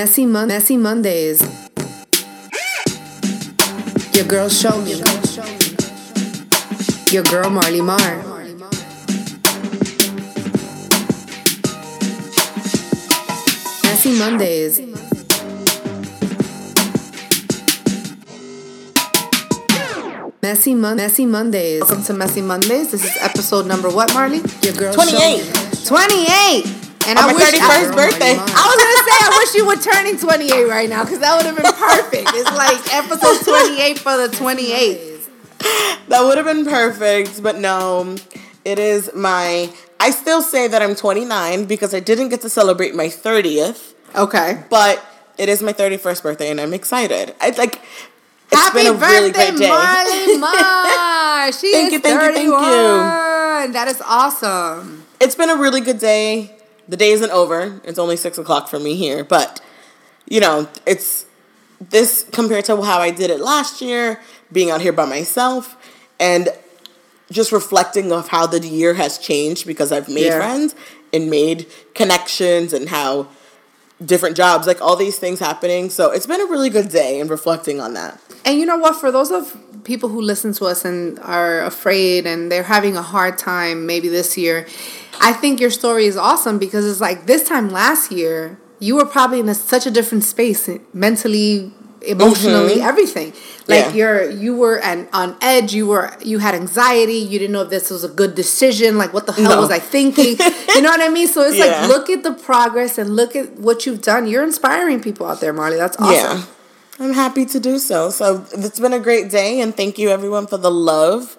Messy, Mon- Messy Mondays. Your girl show me. Your girl Marley Marr. Messy Mondays. Messy Mon- Messy Mondays. Welcome to Messy Mondays. This is episode number what, Marley? Your girl 28. show me. 28. And On I my wish 31st I, birthday. I was gonna say I wish you were turning 28 right now because that would have been perfect. It's like episode 28 for the 28th. That would have been perfect, but no. It is my. I still say that I'm 29 because I didn't get to celebrate my 30th, Okay. but it is my 31st birthday and I'm excited. It's like. It's Happy been a birthday, really great day. Marley Marr. She Thank is you, thank you, thank you. 31. That is awesome. it's been a really good day. The day isn't over. It's only six o'clock for me here, but you know, it's this compared to how I did it last year, being out here by myself, and just reflecting of how the year has changed because I've made Yeah. friends and made connections and how different jobs, like all these things happening. So it's been a really good day and reflecting on that. And you know what? For those of people who listen to us and are afraid and they're having a hard time maybe this year, I think your story is awesome because it's like this time last year, you were probably in a, such a different space mentally, emotionally, mm-hmm. everything. Like Yeah. you're you were an, on edge, you were you had anxiety, you didn't know if this was a good decision, like what the hell No. was I thinking? you know what I mean? So it's Yeah. like look at the progress and look at what you've done. You're inspiring people out there, Marley. That's awesome. Yeah. I'm happy to do so. So it's been a great day, and thank you everyone for the love.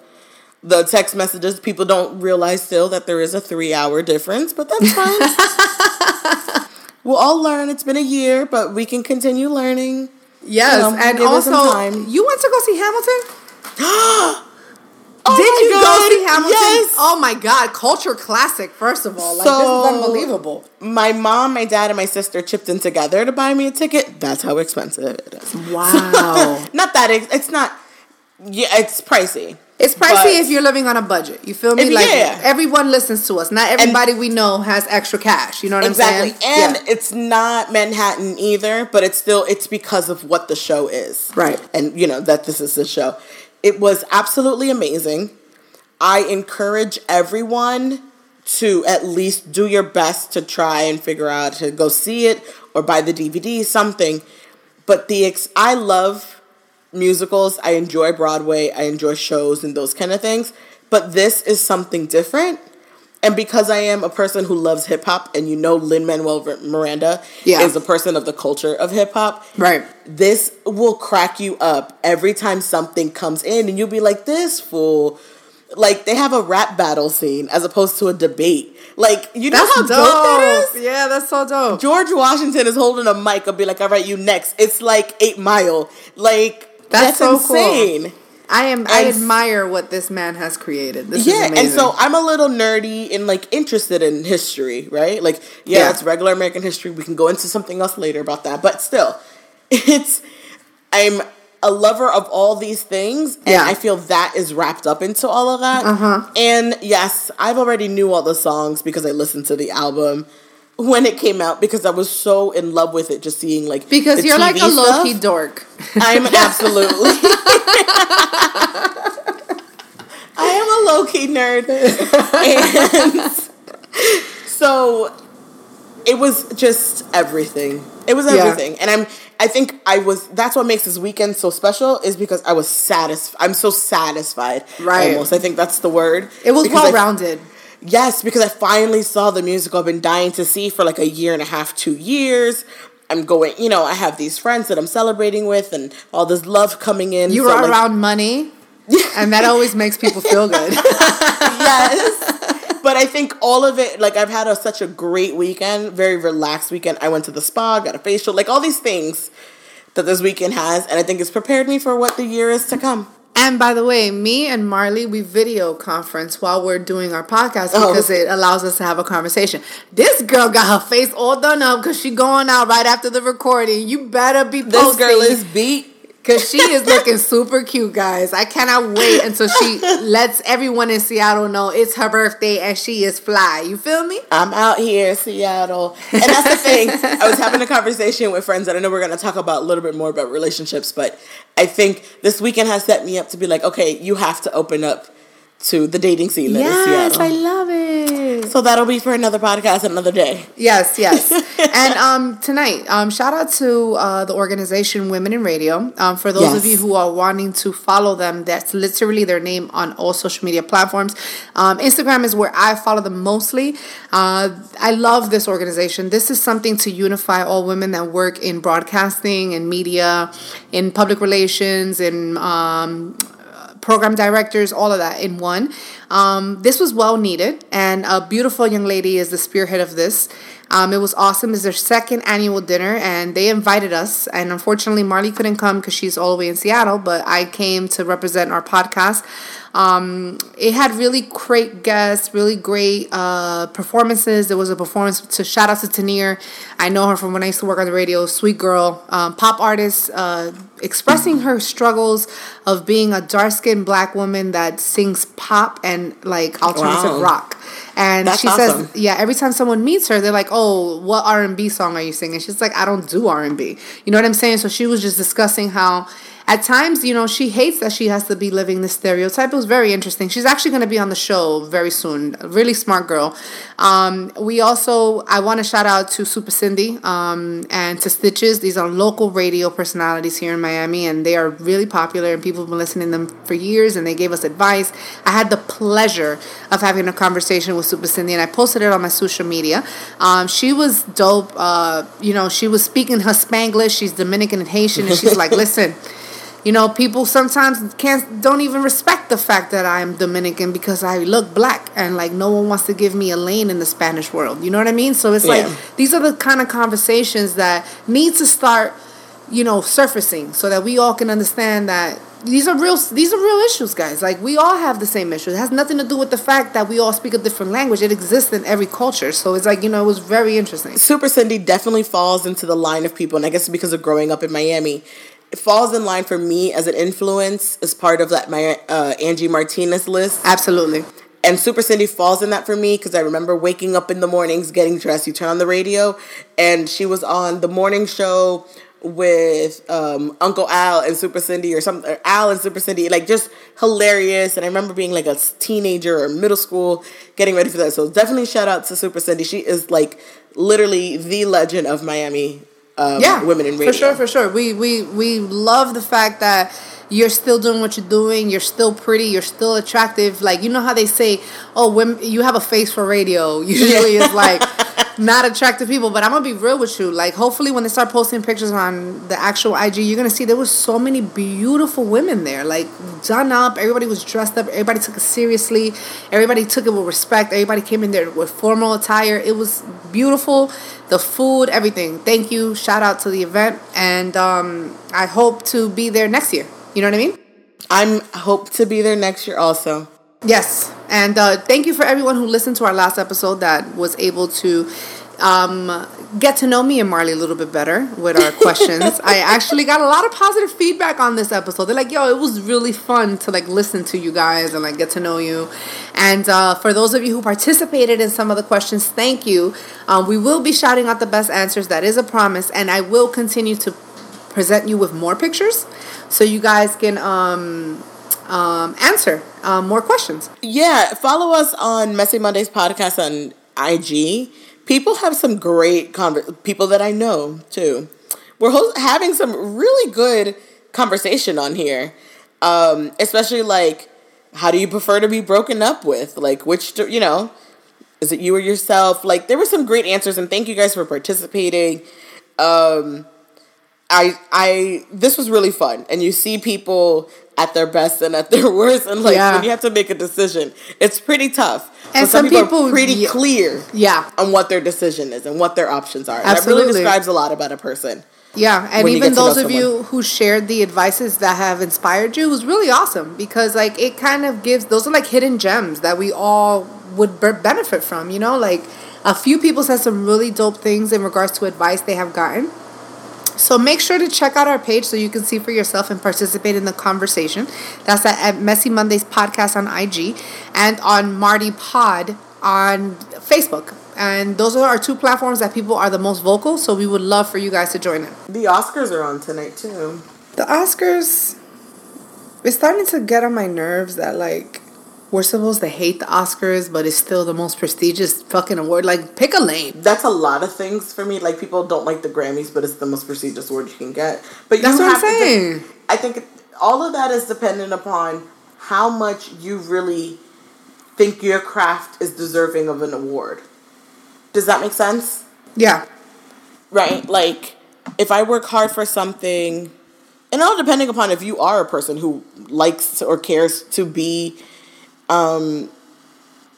The text messages, people don't realize still that there is a three hour difference, but that's fine. we'll all learn. It's been a year, but we can continue learning. Yes, You know, and give it some also time. you went to go see Hamilton. Oh Did you God, go see Hamilton? Oh my God, culture classic. First of all, like So- this is unbelievable. My mom, my dad, and my sister chipped in together to buy me a ticket. That's how expensive it is. Wow, Not that ex- it's not. Yeah, it's pricey. it's pricey But- if you're living on a budget. You feel me? If- like yeah. everyone listens to us. Not everybody we know has extra cash. You know what exactly I'm saying? and it's not manhattan either but it's still it's because of what the show is Right. and you know that this is the show it was absolutely amazing i encourage everyone to at least do your best to try and figure out to go see it or buy the dvd something but the ex- i love musicals i enjoy broadway i enjoy shows and those kind of things but this is something different and because I am a person who loves hip hop, and you know Lin Manuel Miranda Yeah. is a person of the culture of hip hop, Right. this will crack you up every time something comes in, and you'll be like, "This fool!" Like they have a rap battle scene as opposed to a debate. Like you know That's how dope. that is. Yeah, that's so dope. George Washington is holding a mic. I'll be like, "All right, you next." It's like Eight Mile. Like That's that's, so cool. insane. I am. I And- admire what this man has created. This yeah, is amazing. and so I'm a little nerdy and like interested in history, right? Like, yeah, Yeah. it's regular American history. We can go into something else later about that, but still, it's I'm a lover of all these things, and Yeah. I feel that is wrapped up into all of that. Uh-huh. And yes, I've already knew all the songs because I listened to the album when it came out because I was so in love with it, just seeing like because you're like a low key dork. I'm absolutely. I am a low key nerd. And so it was just everything. It was Yeah. everything. And I'm I think I was that's what makes this weekend so special is because I was satisfied. I'm so satisfied. Right. Almost. I think that's the word. It was well rounded. Yes, because I finally saw the musical I've been dying to see for like a year and a half, two years. I'm going, you know, I have these friends that I'm celebrating with and all this love coming in. You So, were like, around money, and that always makes people feel good. yes. But I think all of it, like I've had a, such a great weekend, very relaxed weekend. I went to the spa, got a facial, like all these things that this weekend has, and I think it's prepared me for what the year is to come. And by the way, me and Marley, we video conference while we're doing our podcast Oh. because it allows us to have a conversation. This girl got her face all done up because she going out right after the recording. You better be This girl is beat. Cause she is looking super cute, guys. I cannot wait until she lets everyone in Seattle know it's her birthday and she is fly. You feel me? I'm out here, Seattle. And that's the thing. I was having a conversation with friends that I know we're going to talk about a little bit more about relationships, but I think this weekend has set me up to be like, okay, you have to open up to the dating scene yes. I love it. so that'll be for another podcast another day. Yes, yes. and um, tonight, um, shout out to uh, the organization Women in Radio. Um, for those of you who are wanting to follow them, that's literally their name on all social media platforms. Um, Instagram is where I follow them mostly. Uh, I love this organization. This is something to unify all women that work in broadcasting and media, in public relations, in um, program directors, all of that in one. Um, this was well needed, and a beautiful young lady is the spearhead of this. Um, it was awesome. It's their second annual dinner, and they invited us. And unfortunately, Marley couldn't come because she's all the way in Seattle, but I came to represent our podcast. Um, it had really great guests, really great uh, performances. There was a performance to shout out to Tanier. I know her from when I used to work on the radio. Sweet girl, um, pop artist, uh, expressing her struggles of being a dark skinned black woman that sings pop and like alternative Wow. rock. And That's she awesome. says, yeah, every time someone meets her, they're like, "Oh, what R and B song are you singing?" She's like, "I don't do R and B." You know what I'm saying? So she was just discussing how. At times, you know, she hates that she has to be living this stereotype. It was very interesting. She's actually going to be on the show very soon. A really smart girl. Um, we also, I want to shout out to Super Cindy um, and to Stitches. These are local radio personalities here in Miami, and they are really popular, and people have been listening to them for years, and they gave us advice. I had the pleasure of having a conversation with Super Cindy, and I posted it on my social media. Um, she was dope. Uh, you know, she was speaking her Spanglish. She's Dominican and Haitian, and she's like, listen. You know, people sometimes can't don't even respect the fact that I'm Dominican because I look black and like no one wants to give me a lane in the Spanish world. You know what I mean? So it's Yeah. like these are the kind of conversations that need to start, you know, surfacing so that we all can understand that these are real these are real issues, guys. Like we all have the same issues. It has nothing to do with the fact that we all speak a different language. It exists in every culture. So it's like, you know, it was very interesting. Super Cindy definitely falls into the line of people, and I guess because of growing up in Miami, it falls in line for me as an influence as part of that my uh, Angie Martinez list. Absolutely. And Super Cindy falls in that for me because I remember waking up in the mornings, getting dressed. You turn on the radio, and she was on the morning show with um, Uncle Al and Super Cindy, or something. Or Al and Super Cindy, like just hilarious. And I remember being like a teenager or middle school, getting ready for that. So definitely shout out to Super Cindy. She is like literally the legend of Miami. Um, yeah, women in radio. For sure, for sure. We we we love the fact that you're still doing what you're doing. You're still pretty. You're still attractive. Like you know how they say, oh, women, you have a face for radio. Usually, it's like not attractive people. But I'm gonna be real with you. Like hopefully, when they start posting pictures on the actual IG, you're gonna see there was so many beautiful women there. Like done up. Everybody was dressed up. Everybody took it seriously. Everybody took it with respect. Everybody came in there with formal attire. It was beautiful. The food, everything. Thank you. Shout out to the event, and um, I hope to be there next year. You know what I mean? I'm hope to be there next year also. Yes, and uh, thank you for everyone who listened to our last episode that was able to um, get to know me and Marley a little bit better with our questions. I actually got a lot of positive feedback on this episode. They're like, "Yo, it was really fun to like listen to you guys and like get to know you." And uh, for those of you who participated in some of the questions, thank you. Um, we will be shouting out the best answers. That is a promise, and I will continue to present you with more pictures so you guys can um, um, answer um, more questions. Yeah, follow us on Messy Mondays podcast on IG. People have some great conver- people that I know too. We're ho- having some really good conversation on here, um, especially like how do you prefer to be broken up with? Like which do- you know is it you or yourself? Like there were some great answers, and thank you guys for participating. Um, I I this was really fun, and you see people at their best and at their worst, and like Yeah. when you have to make a decision, it's pretty tough. And some, some people, people- are pretty yeah. clear Yeah. on what their decision is and what their options are. And that Absolutely. really describes a lot about a person. Yeah, and even get to know those of you who shared the advices that have inspired you was really awesome because like it kind of gives those are like hidden gems that we all would be- benefit from, you know? Like a few people said some really dope things in regards to advice they have gotten. So make sure to check out our page so you can see for yourself and participate in the conversation. That's at, Messy Mondays podcast on IG and on Marty Pod on Facebook. And those are our two platforms that people are the most vocal. So we would love for you guys to join in. The Oscars are on tonight too. The Oscars, it's starting to get on my nerves that like we're supposed to hate the Oscars, but it's still the most prestigious fucking award. Like, pick a lane. That's a lot of things for me. Like people don't like the Grammys, but it's the most prestigious award you can get. But you That's what I'm have to saying. I think all of that is dependent upon how much you really think your craft is deserving of an award. Does that make sense? Yeah. right? Like, if I work hard for something, and all depending upon if you are a person who likes or cares to be um,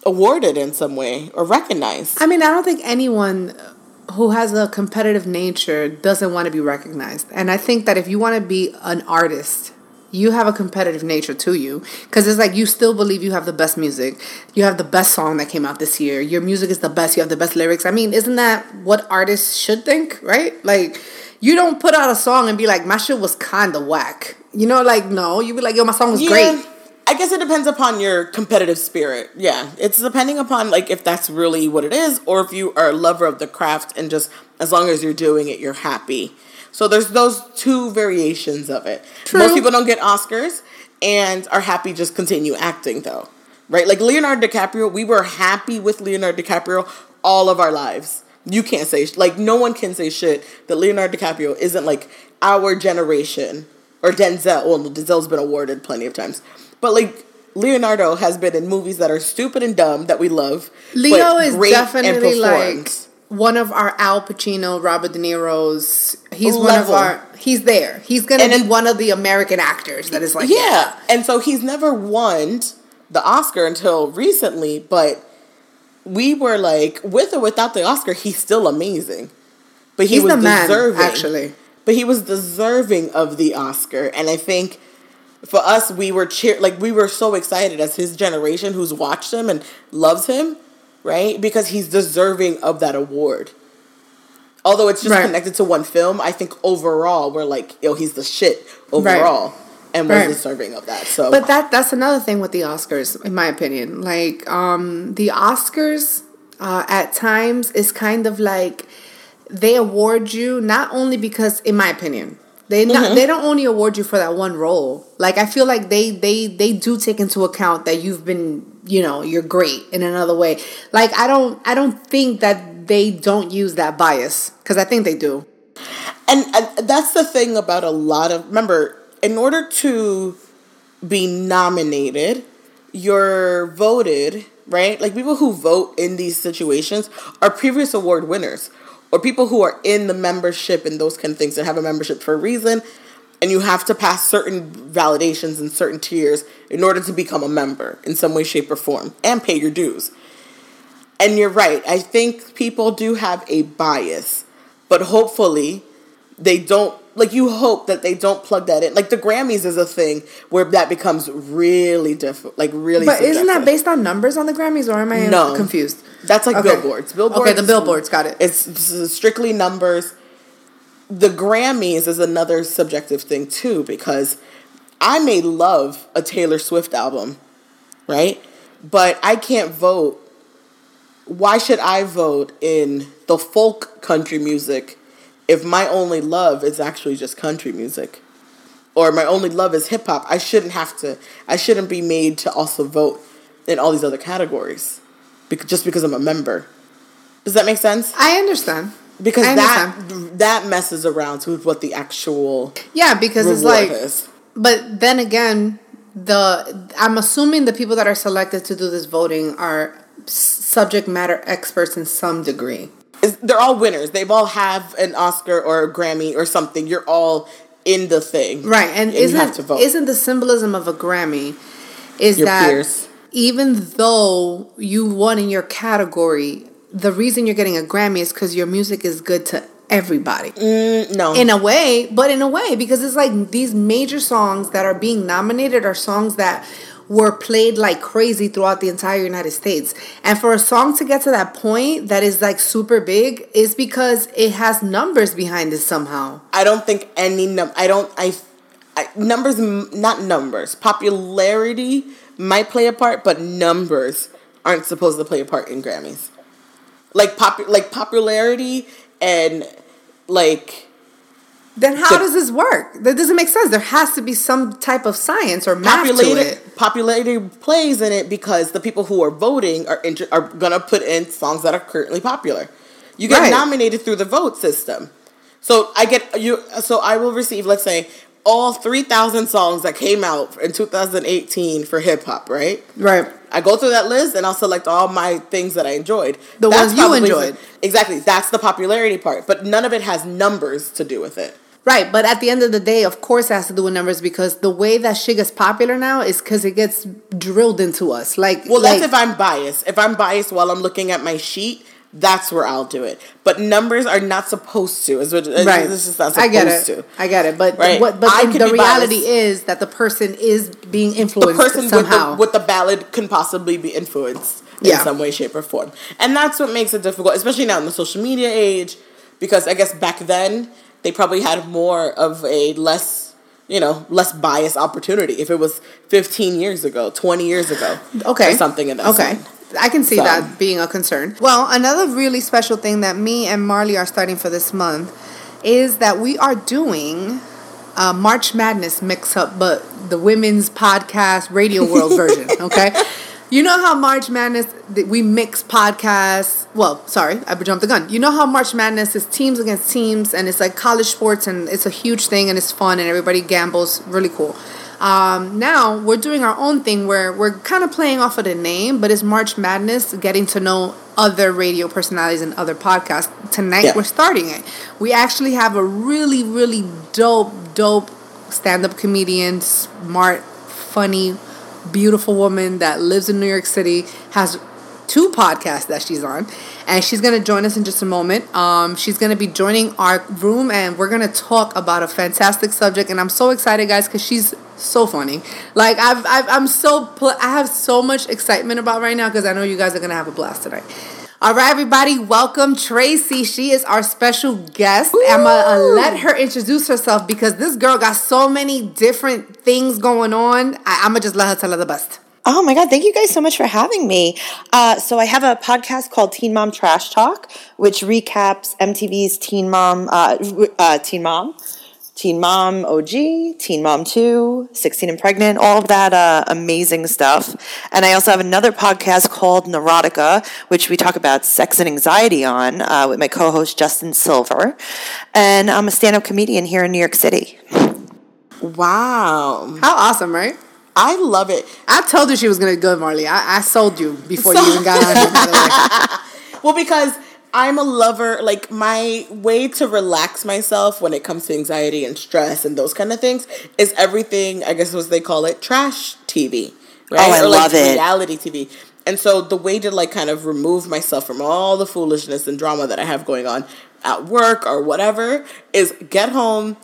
awarded in some way or recognized. I mean, I don't think anyone who has a competitive nature doesn't want to be recognized. And I think that if you want to be an artist, you have a competitive nature to you because it's like you still believe you have the best music. You have the best song that came out this year. Your music is the best. You have the best lyrics. I mean, isn't that what artists should think, right? Like, you don't put out a song and be like, my shit was kind of whack. You know, like, no, you be like, yo, my song was great. I guess it depends upon your competitive spirit. Yeah. It's depending upon like if that's really what it is or if you are a lover of the craft and just as long as you're doing it, you're happy. So there's those two variations of it. True. Most people don't get Oscars and are happy just continue acting though. Right? Like Leonardo DiCaprio, we were happy with Leonardo DiCaprio all of our lives. You can't say like no one can say shit that Leonardo DiCaprio isn't like our generation or Denzel. Well, Denzel's been awarded plenty of times, but like Leonardo has been in movies that are stupid and dumb that we love. Leo is definitely like one of our Al Pacino, Robert De Niro's. He's one of our. He's there. He's gonna And be one of the American actors that is like yeah. And so he's never won the Oscar until recently, but we were like, with or without the Oscar, he's still amazing. But he He's was the man, deserving. actually. But he was deserving of the Oscar. And I think for us, we were cheer like we were so excited as his generation who's watched him and loves him, right? Because he's deserving of that award. Although it's just Right. connected to one film, I think overall we're like, yo, he's the shit overall. And was Right. deserving of that. So But that that's another thing with the Oscars, in my opinion. Like um, the Oscars, uh, at times is kind of like they award you not only because, in my opinion, they not, mm-hmm. they don't only award you for that one role. Like I feel like they they they do take into account that you've been you know you're great in another way. Like I don't I don't think that they don't use that bias because I think they do. and, and that's the thing about a lot of remember in order to be nominated you're voted right like people who vote in these situations are previous award winners or people who are in the membership and those kind of things that have a membership for a reason and you have to pass certain validations and certain tiers in order to become a member in some way shape or form and pay your dues and you're right. I think people do have a bias, but hopefully they don't like you hope that they don't plug that in. Like the Grammys is a thing where that becomes really difficult, like really. But isn't that based on numbers on the Grammys, or am I No. confused? That's like Okay. billboards. Billboards. Okay, the billboards, got it. It's strictly numbers. The Grammys is another subjective thing too because I may love a Taylor Swift album, right? But I can't vote. Why should I vote in the folk country music if my only love is actually just country music? Or my only love is hip hop. I shouldn't have to I shouldn't be made to also vote in all these other categories because, just because I'm a member. Does that make sense? I understand. Because I that understand. that messes around with what the actual Yeah, because it's like, is. but then again, the I'm assuming the people that are selected to do this voting are subject matter experts in some degree. Is- They're all winners. They've all have an Oscar or a Grammy or something. You're all in the thing, Right, and, you isn't have to vote. isn't the symbolism of a Grammy is Your that peers. even though you won in your category, the reason you're getting a Grammy is because your music is good to everybody. Mm, no, in a way, but in a way, because it's like these major songs that are being nominated are songs that were played like crazy throughout the entire United States. And for a song to get to that point that is like super big is because it has numbers behind it somehow. I don't think any num. I don't. I, I numbers, not numbers. Popularity might play a part, but numbers aren't supposed to play a part in Grammys. Like pop, like popularity and like Then how does this work? That doesn't make sense. There has to be some type of science or math to it. Popularity plays in it because the people who are voting are inter- are gonna put in songs that are currently popular. You get Right. nominated through the vote system. So I get you. So I will receive, let's say, all three thousand songs that came out in 2018 for hip hop. Right. Right. I go through that list and I'll select all my things that I enjoyed. The ones you enjoyed. exactly. That's the popularity part, but none of it has numbers to do with it. Right, but at the end of the day, of course, it has to do with numbers because the way that shit gets popular now is because it gets drilled into us. Like, Well, like, that's if I'm biased. If I'm biased while I'm looking at my sheet, that's where I'll do it. But numbers are not supposed to. Is what uh, right. This is not I get it. to. I get it. But Right. what? But I the, the reality biased. is that the person is being influenced. The person with the, with the ballot can possibly be influenced in some way, shape, or form, and that's what makes it difficult, especially now in the social media age. Because I guess back then they probably had more of a less, you know, less biased opportunity. If it was 15 years ago, 20 years ago, okay or something in that. okay sense. i can see So- that being a concern well another really special thing that me and marley are starting for this month is that we are doing uh, march madness mix up but the women's podcast radio world version okay you know how march madness we mix podcasts well sorry i jumped the gun you know how march madness is teams against teams and it's like college sports and it's a huge thing and it's fun and everybody gambles really cool um, now we're doing our own thing where we're kind of playing off of the name, but it's March Madness, getting to know other radio personalities and other podcasts. Tonight Yeah. we're starting it. We actually have a really, really dope, dope stand-up comedian, smart, funny, beautiful woman that lives in New York City, has two podcasts that she's on, and she's gonna join us in just a moment. Um, she's gonna be joining our room, and we're gonna talk about a fantastic subject. And I'm so excited, guys, because she's so funny. Like I've, I've I'm so pl- I have so much excitement about right now because I know you guys are gonna have a blast tonight. All right, everybody, welcome Tracy. She is our special guest. I'm gonna uh, let her introduce herself because this girl got so many different things going on. I, I'm gonna just let her tell her the best. Oh my God, thank you guys so much for having me. Uh, so, I have a podcast called Teen Mom Trash Talk, which recaps MTV's Teen Mom, uh, uh, Teen Mom, Teen Mom OG, Teen Mom 2, 16 and Pregnant, all of that uh, amazing stuff. And I also have another podcast called Neurotica, which we talk about sex and anxiety on uh, with my co host Justin Silver. And I'm a stand up comedian here in New York City. Wow, How awesome, right? I love it. I told you she was gonna go, Marley. I, I sold you before So- you even got on here. By the way. Well, because I'm a lover, like my way to relax myself when it comes to anxiety and stress and those kind of things is everything, I guess what they call it, trash TV. Right? Oh, I or like love it. reality TV. And so the way to like kind of remove myself from all the foolishness and drama that I have going on at work or whatever is get home,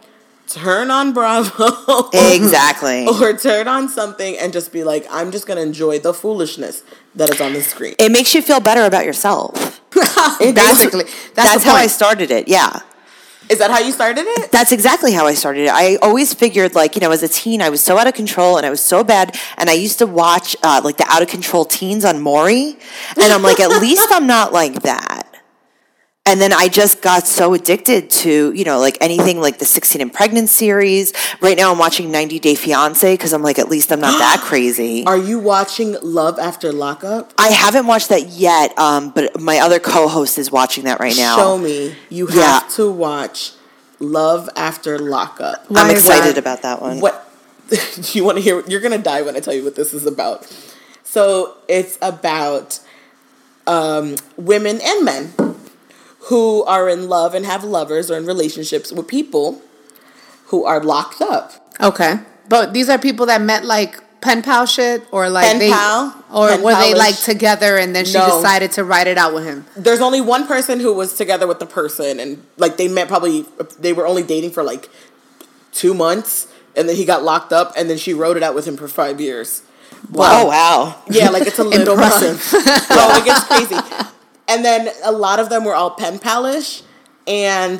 turn on Bravo. Exactly. or turn on something and just be like, I'm just gonna enjoy the foolishness that is on the screen. It makes you feel better about yourself. Basically, that's, That's, how I started it. Yeah. Is that how you started it? That's exactly how I started it. I always figured, like, you know, as a teen, I was so out of control and I was so bad. And I used to watch, uh, like, the out of control teens on Maury. And I'm like, at least I'm not like that. And then I just got so addicted to, you know, like anything like the 16 and Pregnant series. Right now I'm watching 90 Day Fiance because I'm like, at least I'm not that crazy. Are you watching Love After Lockup? I haven't watched that yet, um, but my other co host is watching that right now. Show me. You have Yeah. to watch Love After Lockup. Why I'm excited that? about that one. What do you want to hear? You're gonna die when I tell you what this is about. So it's about um, women and men who are in love and have lovers or in relationships with people who are locked up. Okay, but these are people that met like pen pal shit, or like Pen they, pal? or Pen were they pal-ish? like together and then she No. decided to write it out with him? There's only one person who was together with the person, and like they met probably they were only dating for like two months, and then he got locked up, and then she wrote it out with him for five years. Wow! Oh wow. Yeah, like it's a little Impressive. much. no, it gets crazy. And then a lot of them were all pen palish, and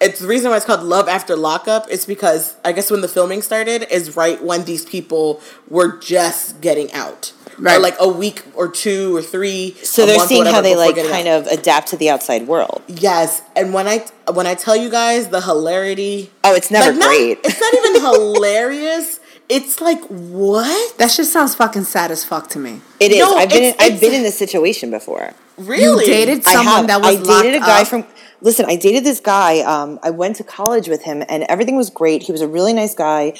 it's the reason why it's called Love After Lockup. Is because I guess when the filming started is right when these people were just getting out, Right. Or like a week or two or three. So they're seeing how they like kind out. of adapt to the outside world. Yes, and when I when I tell you guys the hilarity, Oh, it's never like, not- great. it's not even hilarious. It's like what? That shit sounds fucking sad as fuck to me. It is. No, I've been in, I've been in this situation before. Really? You dated I someone that was I dated a guy up? from. Listen, I dated this guy. Um, I went to college with him, and everything was great. He was a really nice guy.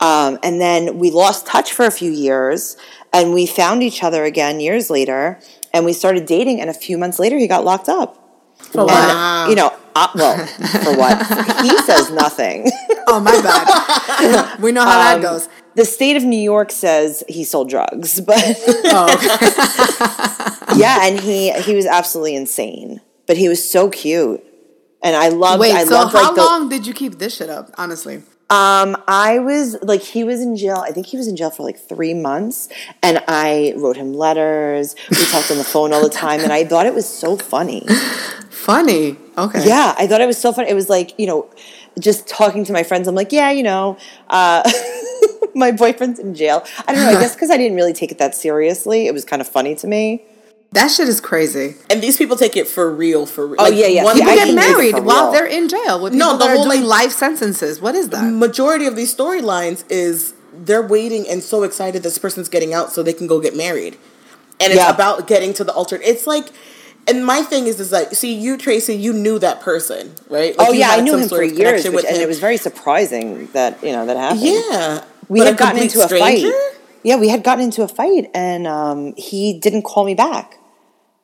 Um, and then we lost touch for a few years, and we found each other again years later, and we started dating. And a few months later, he got locked up. For what? you know, uh, well, for what? he says nothing. Oh my bad. we know how Um, that goes. The state of New York says he sold drugs, but Oh, yeah, and he he was absolutely insane. But he was so cute, and I loved. Wait, I so loved how like the. long did you keep this shit up? Honestly, Um, I was like, he was in jail. I think he was in jail for like three months, and I wrote him letters. We talked on the phone all the time, and I thought it was so funny. funny. Okay. Yeah, I thought it was so funny. It was like you know, just talking to my friends. I'm like, yeah, you know, uh, my boyfriend's in jail. I don't know. I guess because I didn't really take it that seriously, it was kind of funny to me. That shit is crazy. And these people take it for real, for real. Oh, yeah, yeah. One, People I get married while real. they're in jail with No, the whole, like- life sentences. What is that? majority of these storylines is they're waiting and so excited this person's getting out so they can go get married, and it's Yeah. about getting to the altar. It's like, and my thing is, is like, see, you Tracy, you knew that person, right? Like, oh yeah, I knew him for years, which, and him. it was very surprising that you know that happened. yeah. We But had gotten complete into a fight. Yeah, we had gotten into a fight, and um, he didn't call me back.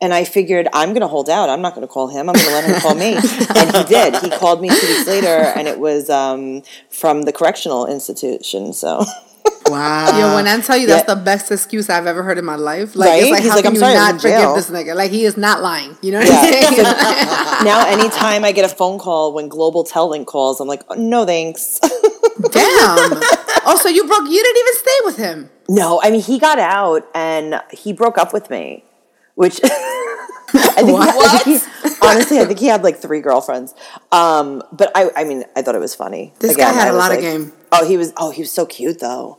And I figured I'm going to hold out. I'm not going to call him. I'm going to let him call me. And he did. He called me two weeks later, and it was um, from the correctional institution. So, Wow. Yo, when I tell you that's Yeah. the best excuse I've ever heard in my life, like Right? it's like He's how like, can "I'm you sorry, I was not in forgive jail." this nigga? Like he is not lying. You know what yeah. I'm saying? Now, anytime I get a phone call when Global Tel Link calls, I'm like, oh, no thanks. Damn. Also, you broke. You didn't even stay with him. no, I mean, he got out and he broke up with me, which. I think, he, I think he, honestly, I think he had like three girlfriends. Um, but I, I mean, I thought it was funny. This guy had I a was lot of game. Oh, he was. Oh, he was so cute though.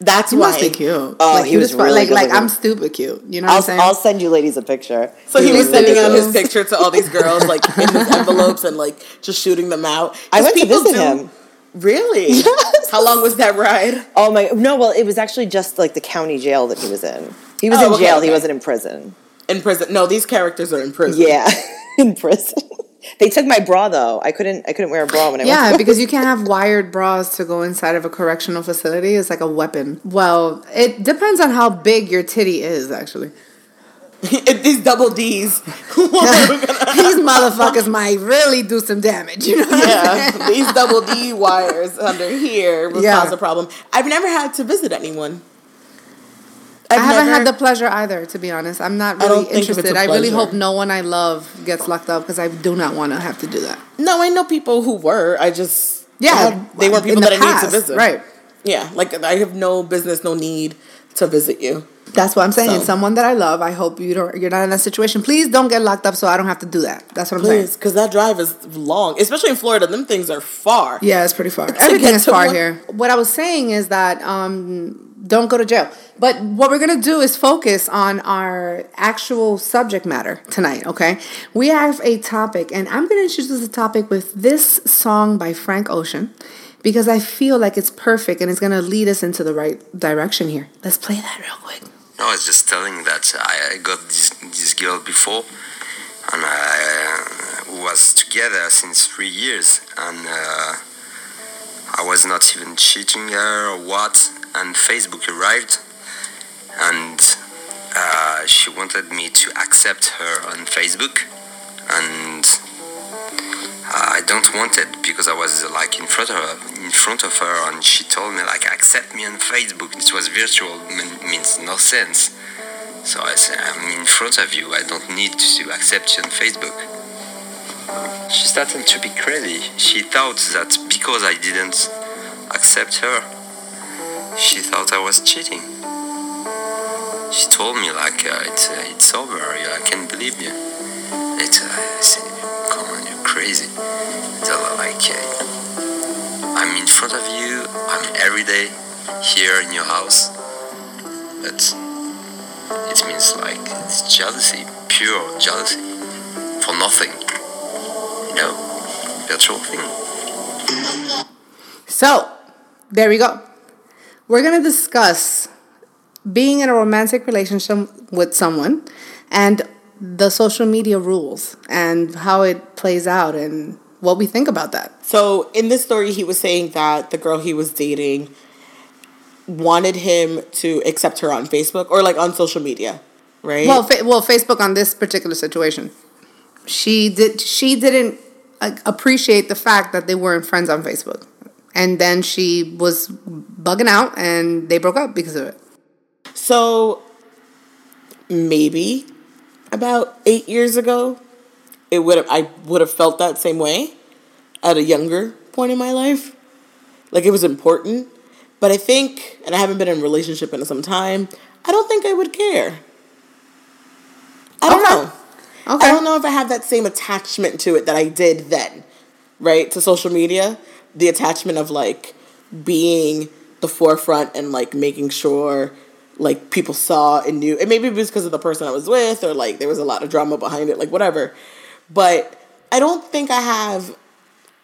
That's He why. must be cute. Oh, like, he was fun- really like good like. I'm stupid cute. You know I'll, I'm saying? I'll send you ladies a picture. So he He was was sending out his picture to all these girls, like in his envelopes, and like just shooting them out. I went to visit do- him. Really? Yes. How long was that ride? Oh my! No, well, it was actually just like the county jail that he was in. He was Oh, in okay, jail. He wasn't in prison. In prison? No, these characters are in prison. Yeah, in prison. They took my bra though. I couldn't. I couldn't wear a bra when I yeah, went. because you can't have wired bras to go inside of a correctional facility. It's like a weapon. Well, it depends on how big your titty is, actually. These double D's. These motherfuckers might really do some damage. You know yeah, these double D wires under here will Yeah. cause a problem. I've never had to visit anyone. I I've haven't never- had the pleasure either, to be honest. I'm not really don't think of it interested. I really hope no one I love gets locked up because I do not want to have to do that. No, I know people who were. I just Yeah, had- they weren't people the that I needed to visit. right. Yeah, like I have no business, no need to visit you. That's what I'm saying. So- Someone that I love. I hope you don't. You're not in that situation. Please don't get locked up, so I don't have to do that. That's what I'm Please, saying. because that drive is long, especially in Florida. Them things are far. Yeah, it's pretty far. Everything is far one- here. What I was saying is that um, don't go to jail. But what we're gonna do is focus on our actual subject matter tonight. Okay, we have a topic, and I'm gonna introduce the topic with this song by Frank Ocean because I feel like it's perfect and it's gonna lead us into the right direction here. Let's play that real quick. No, I was just telling that I, got this, this girl before, and I uh, was together since three years, and uh, I was not even cheating her or what. And Facebook arrived, and uh, she wanted me to accept her on Facebook, and I don't want it because I was uh, like in front of her, in front of her, and she told me like accept me on Facebook. It was virtual, mean, means no sense. So I said I'm in front of you. I don't need to accept you on Facebook. She started to be crazy. She thought that because I didn't accept her, she thought I was cheating. she told me like uh, it's uh, it's over. I can't believe you. It's uh, I said, come on, crazy. So like I'm in front of you. I'm every day here in your house, but it means like it's jealousy, pure jealousy, for nothing. You know, virtual thing. So, there we go. We're to discuss being in a romantic relationship with someone and the social media rules and how it plays out and what we think about that. So in this story, he was saying that the girl he was dating wanted him to accept her on Facebook or like on social media, right? Well, fa- well, Facebook on this particular situation, she did. She didn't like, appreciate the fact that they weren't friends on Facebook, and then she was bugging out, and they broke up because of it. So maybe about eight years ago, it would have I would have felt that same way at a younger point in my life. Like it was important. But I think, and I haven't been in a relationship in some time, I don't think I would care. I don't Okay. know. Okay. I don't know if I have that same attachment to it that I did then, right? To social media. The attachment of like being the forefront and like making sure like people saw and knew. And maybe it was because of the person I was with or like there was a lot of drama behind it, like whatever. But I don't think I have,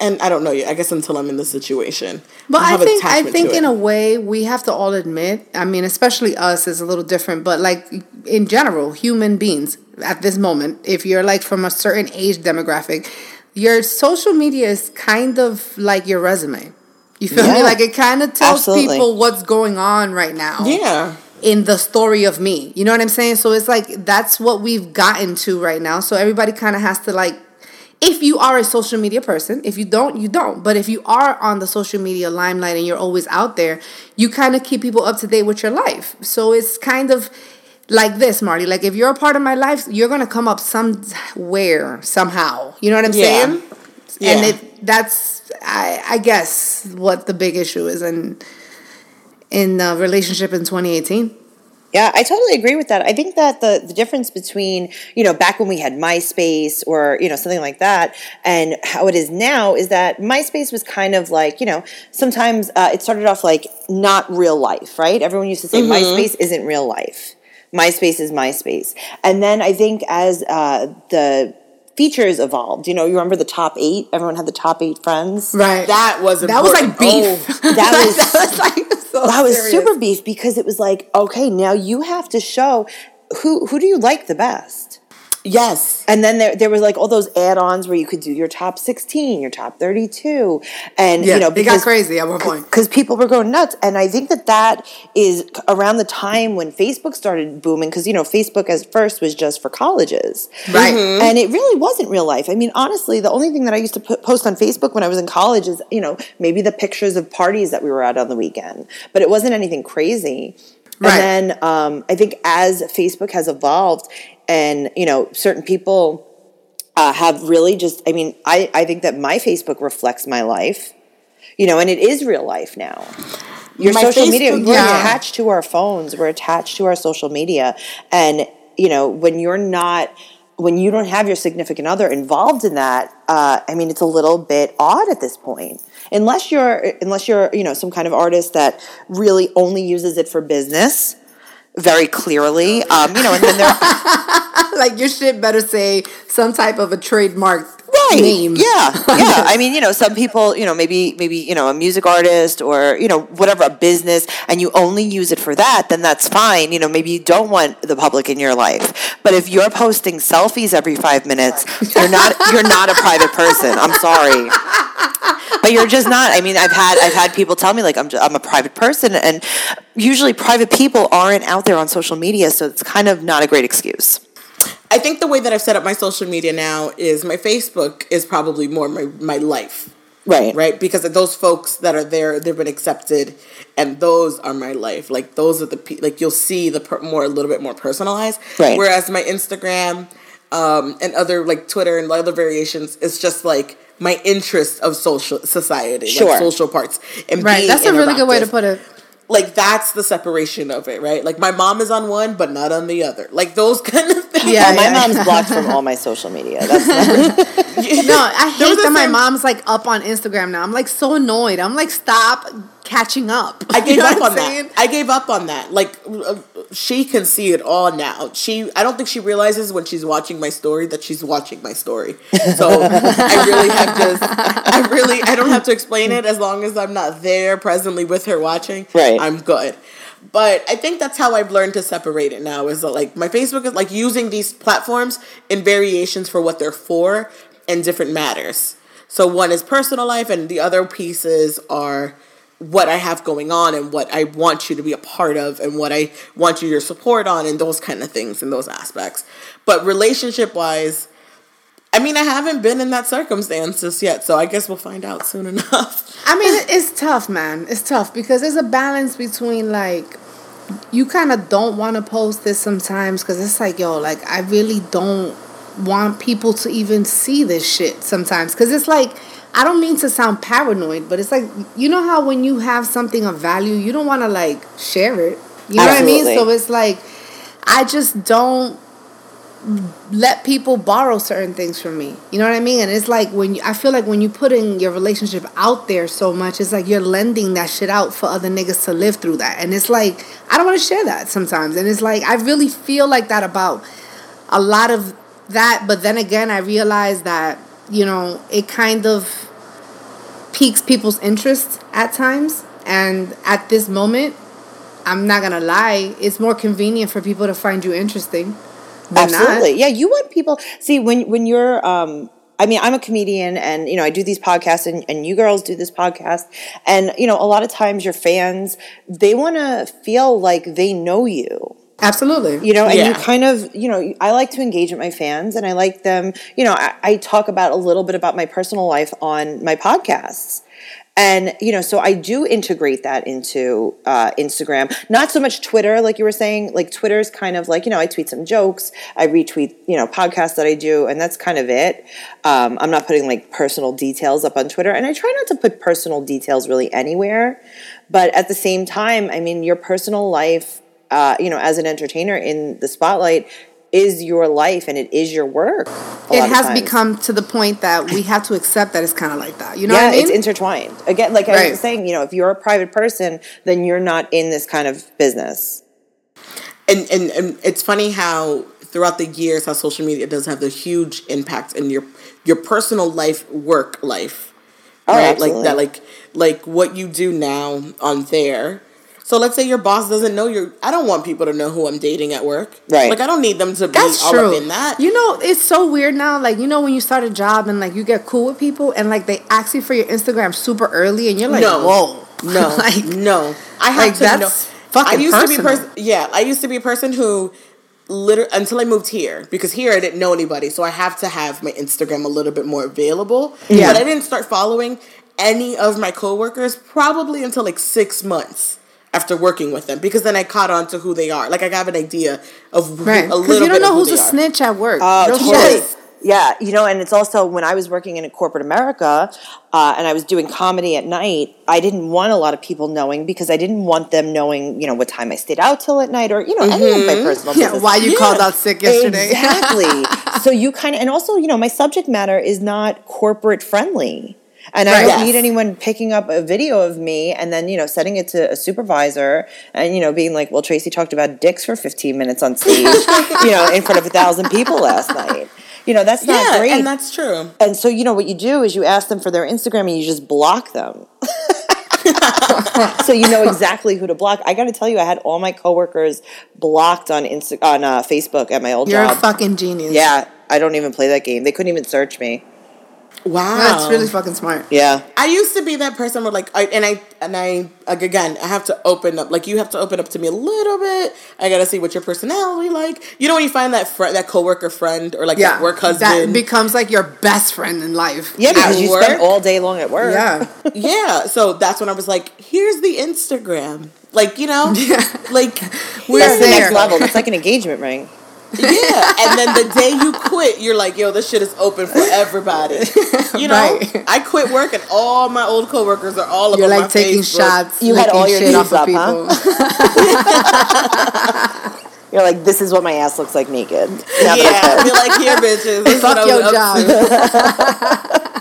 and I don't know yet. I guess until I'm in the situation. But I have think I think in a way we have to all admit. I mean, especially us is a little different, but like in general, human beings at this moment, if you're like from a certain age demographic, your social media is kind of like your resume. You feel me? Like it kind of tells Absolutely. people what's going on right now. Yeah. In the story of me. You know what I'm saying? So it's like that's what we've gotten to right now. So everybody kind of has to like if you are a social media person, if you don't, you don't. But if you are on the social media limelight and you're always out there, you kind of keep people up to date with your life. So it's kind of like this, Marty. Like if you're a part of my life, you're gonna come up somewhere, somehow. You know what I'm Yeah. saying? Yeah. And it that's I I guess what the big issue is in in the relationship in 2018. Yeah, I totally agree with that. I think that the, the difference between, you know, back when we had MySpace or, you know, something like that and how it is now is that MySpace was kind of like, you know, sometimes uh, it started off like not real life, right? Everyone used to say MySpace isn't real life. MySpace is MySpace. And then I think as uh, the features evolved, you know, you remember the top eight? Everyone had the top eight friends. Right. That was that was like beef. Oh. That was that was like so that was serious. super beef because it was like, okay, now you have to show who who do you like the best? Yes. And then there, there was like all those add-ons where you could do your top 16, your top 32. And, Yeah, you know, it got crazy at one point. Because people were going nuts. And I think that that is around the time when Facebook started booming. Because, you know, Facebook as first was just for colleges. Right. Mm-hmm. And it really wasn't real life. I mean, honestly, the only thing that I used to put, post on Facebook when I was in college is, you know, maybe the pictures of parties that we were at on the weekend. But it wasn't anything crazy. Right. And then um, I think as Facebook has evolved and, you know, certain people uh, have really just, I mean, I, I think that my Facebook reflects my life, you know, and it is real life now. Your My social media, we're yeah. attached to our phones, we're attached to our social media. And, you know, when you're not, when you don't have your significant other involved in that, uh, I mean, it's a little bit odd at this point. Unless you're, unless you're, you know, some kind of artist that really only uses it for business, very clearly, um, you know, and then there, like your shit better say some type of a trademark right. name. yeah. Yeah. I mean you know some people you know maybe maybe you know a music artist or you know whatever a business and you only use it for that then that's fine. You know maybe you don't want the public in your life. But if you're posting selfies every five minutes you're not you're not a private person. I'm sorry but you're just not i mean i've had i've had people tell me like i'm, just, I'm a private person and usually private people aren't out there on social media so it's kind of not a great excuse I think the way that I've set up my social media now is my Facebook is probably more my, my life. right Right? Because those folks that are there, they've been accepted, and those are my life. Like, those are the, pe- like, you'll see the per- more, a little bit more personalized. Right. Whereas my Instagram um, and other, like, Twitter and other variations, it's just like my interest of social society, Sure. like social parts. And Right. being That's a really good way to put it. like that's the separation of it, right? Like my mom is on one, but not on the other. Like those kind of things. Yeah, my yeah. mom's blocked from all my social media. That's not, No, I There was hate a that my mom's like up on Instagram now. I'm like so annoyed. I'm like, stop catching up. I gave You know up on saying? that. I gave up on that. Like uh, she can see it all now. She I don't think she realizes when she's watching my story that she's watching my story. So I really have just I really I don't have to explain it as long as I'm not there presently with her watching. Right. I'm good. But I think that's how I've learned to separate it now is that like my Facebook is like using these platforms in variations for what they're for and different matters. So one is personal life and the other pieces are what I have going on and what I want you to be a part of and what I want you your support on and those kind of things and those aspects. But relationship wise, I mean I haven't been in that circumstances yet, so I guess we'll find out soon enough. I mean, it's tough, man. It's tough because there's a balance between like you kind of don't want to post this sometimes because it's like, yo, like I really don't want people to even see this shit sometimes because it's like I don't mean to sound paranoid, but it's like you know how when you have something of value, you don't want to like share it. You know what I mean? So it's like I just don't let people borrow certain things from me. You know what I mean? And it's like when you, I feel like when you put in your relationship out there so much, it's like you're lending that shit out for other niggas to live through that. And it's like I don't want to share that sometimes. And it's like I really feel like that about a lot of that, but then again, I realize that you know it kind of piques people's interest at times. And at this moment, I'm not gonna lie, it's more convenient for people to find you interesting. than not. Absolutely. Yeah, you want people see when when you're um I mean, I'm a comedian and you know, I do these podcasts and, and you girls do this podcast and you know, a lot of times your fans, they want to feel like they know you. Absolutely. You know, and you kind of, you know, I like to engage with my fans and I like them, you know, I, I talk about a little bit about my personal life on my podcasts. And, you know, so I do integrate that into uh, Instagram. Not so much Twitter, like you were saying. Like, Twitter's kind of like, you know, I tweet some jokes, I retweet, you know, podcasts that I do, and that's kind of it. Um, I'm not putting like personal details up on Twitter. And I try not to put personal details really anywhere. But at the same time, I mean, your personal life, uh, you know, as an entertainer in the spotlight is your life and it is your work. it has become to the point that we have to accept that it's kind of like that. You know yeah, what I mean? it's intertwined. Again, like I was saying, you know, if you're a private person, then you're not in this kind of business. and, and and it's funny how throughout the years how social media does have the huge impact in your your personal life work life Oh, right absolutely. like that like like what you do now on there so let's say your boss doesn't know you're i don't want people to know who i'm dating at work Right. like i don't need them to be That's all true. up in that You know, it's so weird now. Like, you know, when you start a job and like you get cool with people and like they ask you for your Instagram super early and you're like, no whoa. no like, no i have like, to that's know fucking i used to be a person yeah i used to be a person who literally until I moved here because here I didn't know anybody, so I have to have my Instagram a little bit more available. Yeah. But I didn't start following any of my coworkers probably until like six months after working with them because then I caught on to who they are. Like I have an idea of who, right. a Because little you don't bit know of who who's a are. snitch at work. Oh, No totally. Yeah, you know, and it's also when I was working in a corporate America uh, and I was doing comedy at night, I didn't want a lot of people knowing because I didn't want them knowing, you know, what time I stayed out till at night or, you know, any of my personal Yeah, business. why you Yeah. called out sick yesterday. Exactly. so you kind of, and also, you know, my subject matter is not corporate friendly. And I don't Yes. need anyone picking up a video of me and then, you know, sending it to a supervisor and, you know, being like, well, Tracy talked about dicks for 15 minutes on stage, you know, in front of a thousand people last night. You know, that's not Yeah, great. and that's true. And so, you know, what you do is you ask them for their Instagram and you just block them. so you know exactly who to block. I got to tell you, I had all my coworkers blocked on Insta- on uh, Facebook at my old You're job. a fucking genius. yeah, I don't even play that game. They couldn't even search me. Wow, That's really fucking smart. Yeah. I used to be that person where like I and I and I like again I have to open up like you have to open up to me a little bit. I gotta see what your personality like. You know when you find that friend that coworker friend or like Yeah. that work husband That becomes like your best friend in life. Yeah, because At you work? spend all day long at work. Yeah. yeah, so that's when I was like, here's the Instagram. Like you know, Yeah. like We're That's the there. next level. That's like an engagement ring. Yeah, and then the day you quit, you're like, yo, this shit is open for everybody. You know, Right. I quit work, and all my old coworkers are all You're over my like taking Facebook. shots. You had all your shit off knees of up, people. You're like, this is what my ass looks like naked. Now Yeah, I I'd be like, here, bitches. This is what Fuck your job.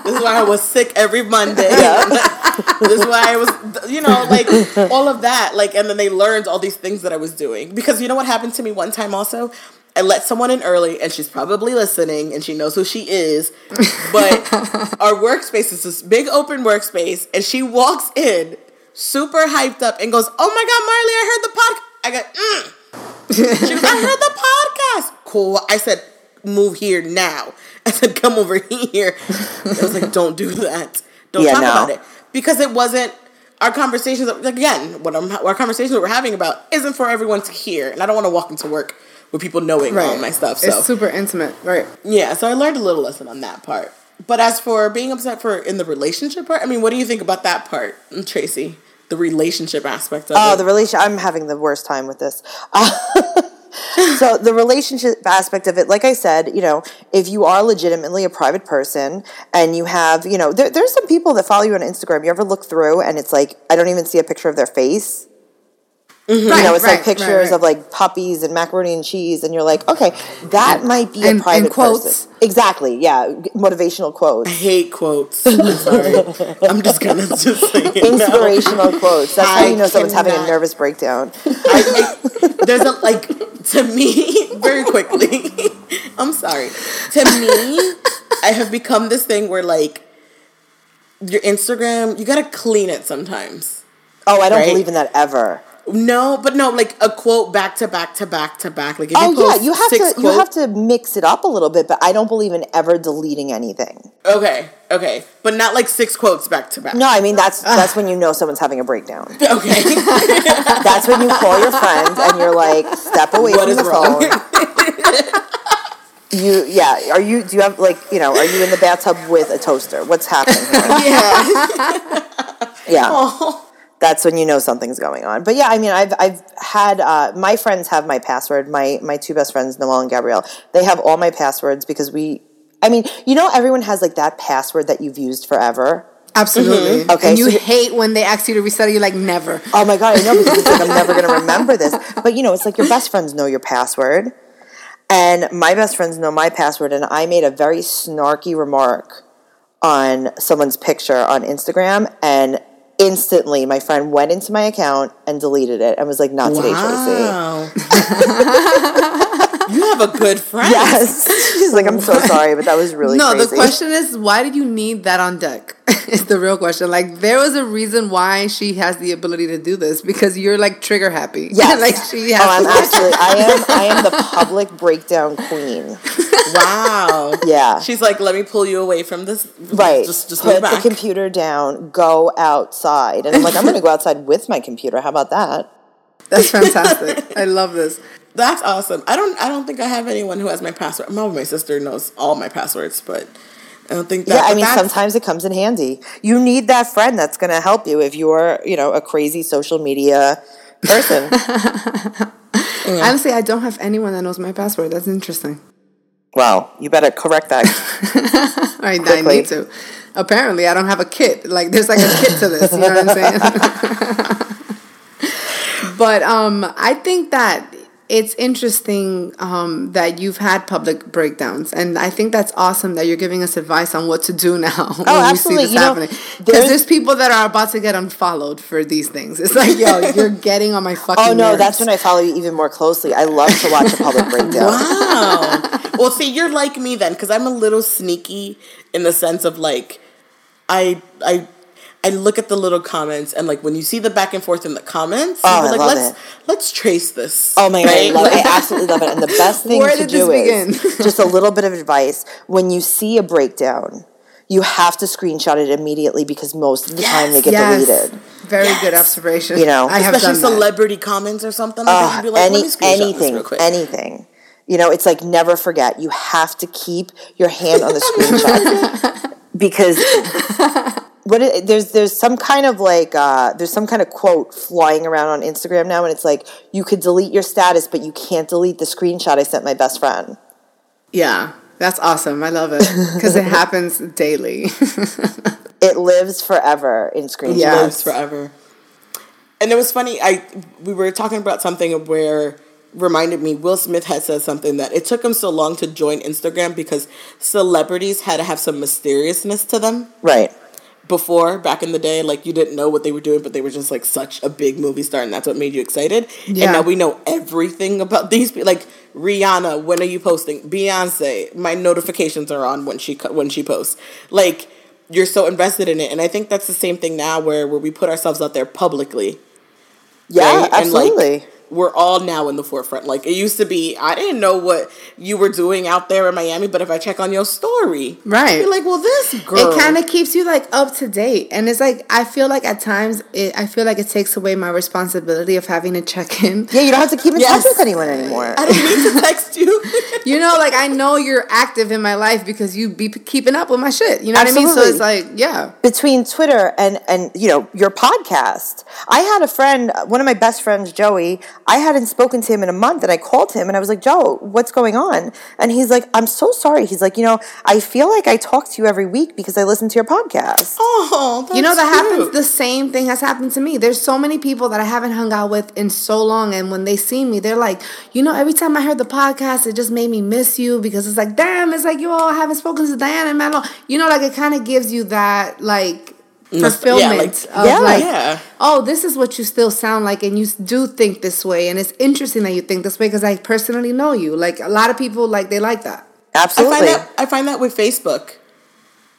This is why I was sick every Monday. this is why I was, you know, like all of that. Like, and then they learned all these things that I was doing because you know what happened to me one time also. I let someone in early, and she's probably listening, and she knows who she is. But our workspace is this big open workspace, and she walks in super hyped up and goes, "Oh my god, Marley, I heard the podcast." I go, mm. She goes, I heard the podcast. Cool. I said, move here now. I said, come over here. I was like, don't do that. Don't Yeah, talk no. about it. Because it wasn't our conversations again, what I'm, our conversations we're having about isn't for everyone to hear. And I don't want to walk into work with people knowing all my stuff. So It's super intimate, right? yeah, so I learned a little lesson on that part. But as for being upset for in the relationship part, I mean, what do you think about that part, Tracy? The relationship aspect of it. Oh, it. the relation. I'm having the worst time with this. Uh, so the relationship aspect of it, like I said, you know, if you are legitimately a private person and you have, you know, there, there's some people that follow you on Instagram. You ever look through and it's like I don't even see a picture of their face. Right, You know, it's right, like pictures right, of like puppies and macaroni and cheese, and you're like, okay, that mm-hmm. might be and- a private and quotes. person. Exactly, yeah, motivational quotes. I hate quotes. I'm sorry. I'm just gonna just say. Inspirational quotes. That's how I you know someone's having a nervous breakdown. I, I, there's a like to me very quickly. I'm sorry. To me, I have become this thing where like your Instagram, you gotta clean it sometimes. Oh, I don't believe in that ever. No, but no, like a quote back to back to back to back. Like if Oh you yeah, you have to you have to mix it up a little bit, but I don't believe in ever deleting anything. okay, okay, but not like six quotes back to back. No, I mean that's ah. that's when you know someone's having a breakdown. Okay, That's when you call your friends and you're like, step away What from is the wrong? phone. You yeah, are you do you have like you know, are you in the bathtub with a toaster? What's happening? yeah. Yeah. Oh. That's when you know something's going on. But yeah, I mean, I've I've had uh, my friends have my password. My my two best friends, Noel and Gabrielle, they have all my passwords because we. I mean, you know, everyone has like that password that you've used forever. Absolutely. Okay, And you so hate when they ask you to reset it. You're like, never. Oh my god, I know because it's like I'm never gonna remember this. But you know, it's like your best friends know your password, and my best friends know my password. And I made a very snarky remark on someone's picture on Instagram, and instantly my friend went into my account and deleted it and was like, "Not today, Tracy." You have a good friend. Yes, she's like, "I'm so sorry, but that was really no, crazy." the question is, why did you need that on deck? is the real question. Like, there was a reason why she has the ability to do this because you're like trigger happy. Yes. like she has. Oh, I'm to- absolutely. I am. I am the public breakdown queen. Wow. Yeah. She's like, let me pull you away from this. Right. Just, just Put the computer down. Go outside. And I'm like, I'm going to go outside with my computer. How about that? That's fantastic. I love this. That's awesome. I don't. I don't think I have anyone who has my password. My, my sister knows all my passwords, but I don't think that. Yeah, I mean, sometimes it comes in handy. You need that friend that's going to help you if you're, you know, a crazy social media person. Honestly, I don't have anyone that knows my password. That's interesting. Well, you better correct that. I, I need to. Apparently, I don't have a kit. Like, there's like a kit to this. You know what I'm saying? but um, I think that it's interesting um, that you've had public breakdowns, and I think that's awesome that you're giving us advice on what to do now when Oh, we see absolutely. this You know, happening. Because there's- there's people that are about to get unfollowed for these things. It's like, yo, you're getting on my fucking. oh, no, nerves. that's when I follow you even more closely. I love to watch a public breakdown. Wow. well, see, you're like me then, because I'm a little sneaky in the sense of like, I I I look at the little comments and like when you see the back and forth in the comments, Oh, you're I like, love let's it. let's trace this. Oh my god, I love it. I absolutely love it. And the best thing Where to do is just a little bit of advice. When you see a breakdown, you have to screenshot it immediately because most of the time they get Yes. deleted. Very good Yes. observation. You know, I have Especially done that. celebrity comments or something like that. Uh, You'd be like, any let me screenshot this anything, real quick. anything. You know, it's like never forget. You have to keep your hand on the screenshot because what it, there's there's some kind of like uh, there's some kind of quote flying around on Instagram now, and it's like you could delete your status, but you can't delete the screenshot I sent my best friend. Yeah, that's awesome. I love it because it happens daily. It lives forever in screenshots. Yeah. lives forever. And it was funny. I we were talking about something where reminded me Will Smith had said something that it took him so long to join Instagram because celebrities had to have some mysteriousness to them Right. Before back in the day like you didn't know what they were doing but they were just like such a big movie star and that's what made you excited Yeah. and now we know everything about these people like Rihanna when are you posting Beyonce my notifications are on when she when she posts like you're so invested in it and I think that's the same thing now where where we put ourselves out there publicly Yeah, right? And, like, absolutely. We're all now in the forefront. Like it used to be, I didn't know what you were doing out there in Miami, but if I check on your story, Right. you're like, well, this girl. It kind of keeps you like up to date, and it's like I feel like at times it, I feel like it takes away my responsibility of having to check in. yeah, you don't have to keep in Yes. touch with anyone anymore. I don't need to text you. You know, like I know you're active in my life because you be keeping up with my shit. You know what I mean? So it's like, yeah, between Twitter and and you know your podcast. I had a friend, one of my best friends, Joey. I hadn't spoken to him in a month, and I called him and I was like, "Joe, what's going on?" And he's like, "I'm so sorry." He's like, "You know, I feel like I talk to you every week because I listen to your podcast." oh, you know that that's happens. The same thing has happened to me. There's so many people that I haven't hung out with in so long, and when they see me, they're like, you know, every time I heard the podcast, it just made me miss you because it's like, damn, it's like you all haven't spoken to Diana in that long. You know, like it kind of gives you that like Nos- fulfillment yeah, like- of Yeah. like, Yeah. oh, this is what you still sound like, and you do think this way, and it's interesting that you think this way because I personally know you. Like a lot of people, like they like that. I Absolutely. find that I find that with Facebook.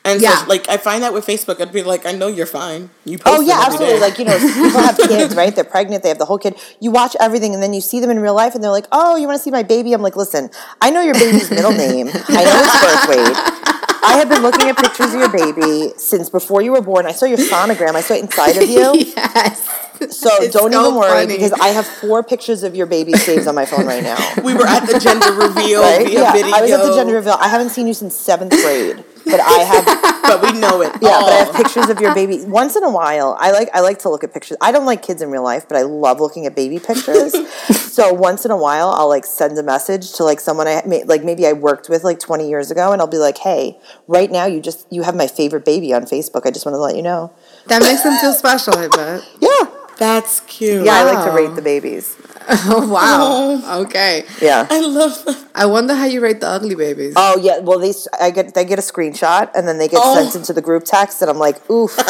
And Yeah. so, like I find that with Facebook, I'd be like, I know you're fine. You oh, post Oh yeah, absolutely. day. Like you know, people have kids, right? They're pregnant, they have the whole kid. You watch everything, and then you see them in real life, and they're like, "Oh, you want to see my baby?" I'm like, "Listen, I know your baby's middle name. I know his birth weight. I have been looking at pictures of your baby since before you were born. I saw your sonogram. I saw it inside of you. yes. So It's don't so even worry funny. because I have four pictures of your baby saved on my phone right now. we were at the gender reveal Right? via Yeah, video. I was at the gender reveal. I haven't seen you since seventh grade, but I have but we know it. Yeah, but I have oh. pictures of your baby. Once in a while, I like I like to look at pictures. I don't like kids in real life, but I love looking at baby pictures. so once in a while, I'll like send a message to like someone I may, like maybe I worked with like 20 years ago, and I'll be like, "Hey, right now you just you have my favorite baby on Facebook. I just want to let you know." That makes them feel special, I bet. Yeah, That's cute. yeah, I like to rate the babies. Oh wow. Uh-huh. Okay. Yeah. I love that. I wonder how you rate the ugly babies. Oh yeah, well they I get they get a screenshot and then they get Oh. sent into the group text and I'm like, oof.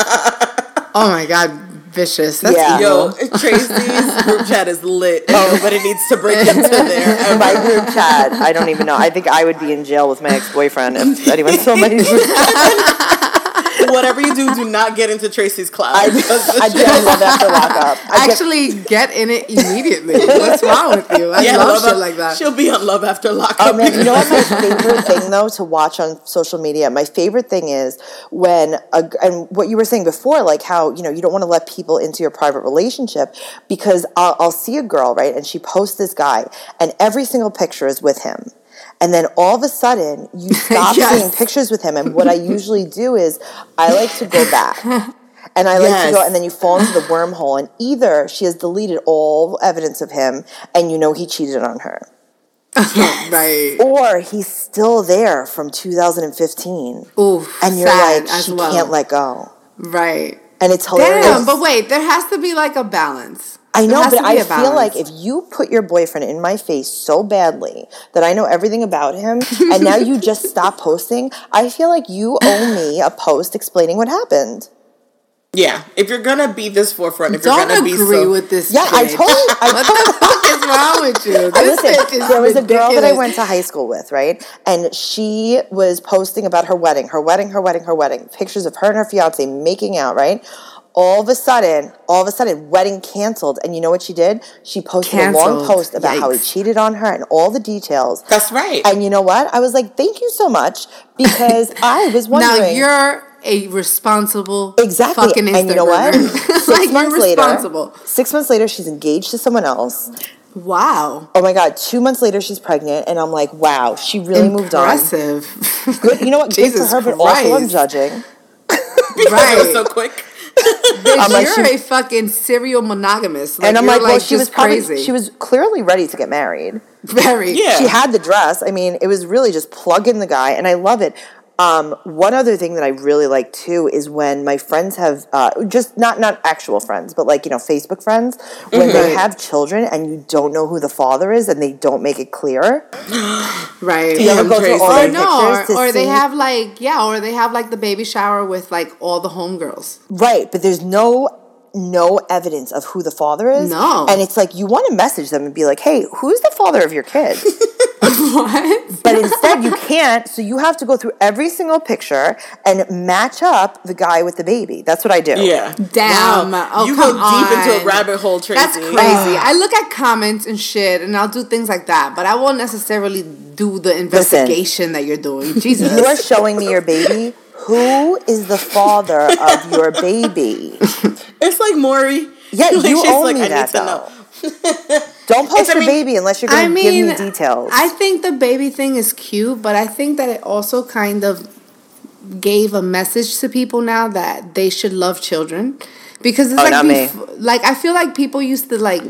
Oh my god, vicious. That's Yeah. evil. Yo, Tracy's group chat is lit. Oh, but it needs to break into there. my group chat. I don't even know. I think I would be in jail with my ex boyfriend if anyone saw my group chat. Whatever you do, do not get into Tracy's cloud. I, because the I shit get is- love after lockup. I Actually, get in it immediately. What's wrong with you? I Yeah, love love shit like that. She'll be on love after lockup. Oh, man, you know what my favorite thing though to watch on social media? My favorite thing is when a, and what you were saying before, like how you know you don't want to let people into your private relationship because I'll, I'll see a girl right and she posts this guy and every single picture is with him. And then all of a sudden, you stop Yes. seeing pictures with him. And what I usually do is I like to go back. And I like to go, and then you fall into the wormhole. And either she has deleted all evidence of him, and you know he cheated on her, right. or he's still there from 2015, Oof. and you're like, she well. can't let go, Right. and it's hilarious. Damn, but wait, there has to be like a balance. I know, but to be I a feel like if you put your boyfriend in my face so badly that I know everything about him, and now you just stop posting, I feel like you owe me a post explaining what happened. yeah, if you're gonna be this forefront, if don't you're gonna agree be so, with this. Yeah, I bitch. totally, I What the fuck is wrong with you? This Listen, bitch is there was a girl that I went to high school with, right? And she was posting about her wedding, her wedding, her wedding, her wedding. Pictures of her and her fiance making out, right? All of a sudden, all of a sudden, wedding canceled. And you know what she did? She posted a long post about how he cheated on her and all the details. That's right. And you know what? I was like, thank you so much because I was wondering. Now you're a responsible Exactly. fucking Instagrammer. And you know what? Six like months you're later, six months later, she's engaged to someone else. Wow. Oh my God, two months later, she's pregnant. And I'm like, wow, she really moved on. Impressive. Good, you know what? Good for Jesus her, but also I'm judging. it was Right. so quick. Bitch, I'm like, you're she- a fucking serial monogamous. Like, and I'm you're like, well, she was just probably crazy. she was clearly ready to get married. very. Yeah. She had the dress. I mean, it was really just plug in the guy, and I love it. Um, one other thing that I really like too is when my friends have uh, just not not actual friends, but like you know Facebook friends when they have children and you don't know who the father is and they don't make it clear. Right. You ever go through all their or no, or, to or they have like yeah, or they have like the baby shower with like all the homegirls. Right, but there's no no evidence of who the father is. No. And it's like you want to message them and be like, "Hey, who's the father of your kid?" what? but instead you can't, so you have to go through every single picture and match up the guy with the baby. That's what I do. Yeah. Damn. Wow. Oh, you come go deep into a rabbit hole, Tracy. That's crazy. I look at comments and shit, and I'll do things like that, but I won't necessarily do the investigation that you're doing. Jesus. You are showing me your baby. Who is the father of your baby? It's like Maury. Yeah, Like, you owe like, me I that need to though. Don't post I your mean- baby unless you're going I to mean, give me details. I think the baby thing is cute, but I think that it also kind of gave a message to people now that they should love children because it's Oh, like bef- like I feel like people used to like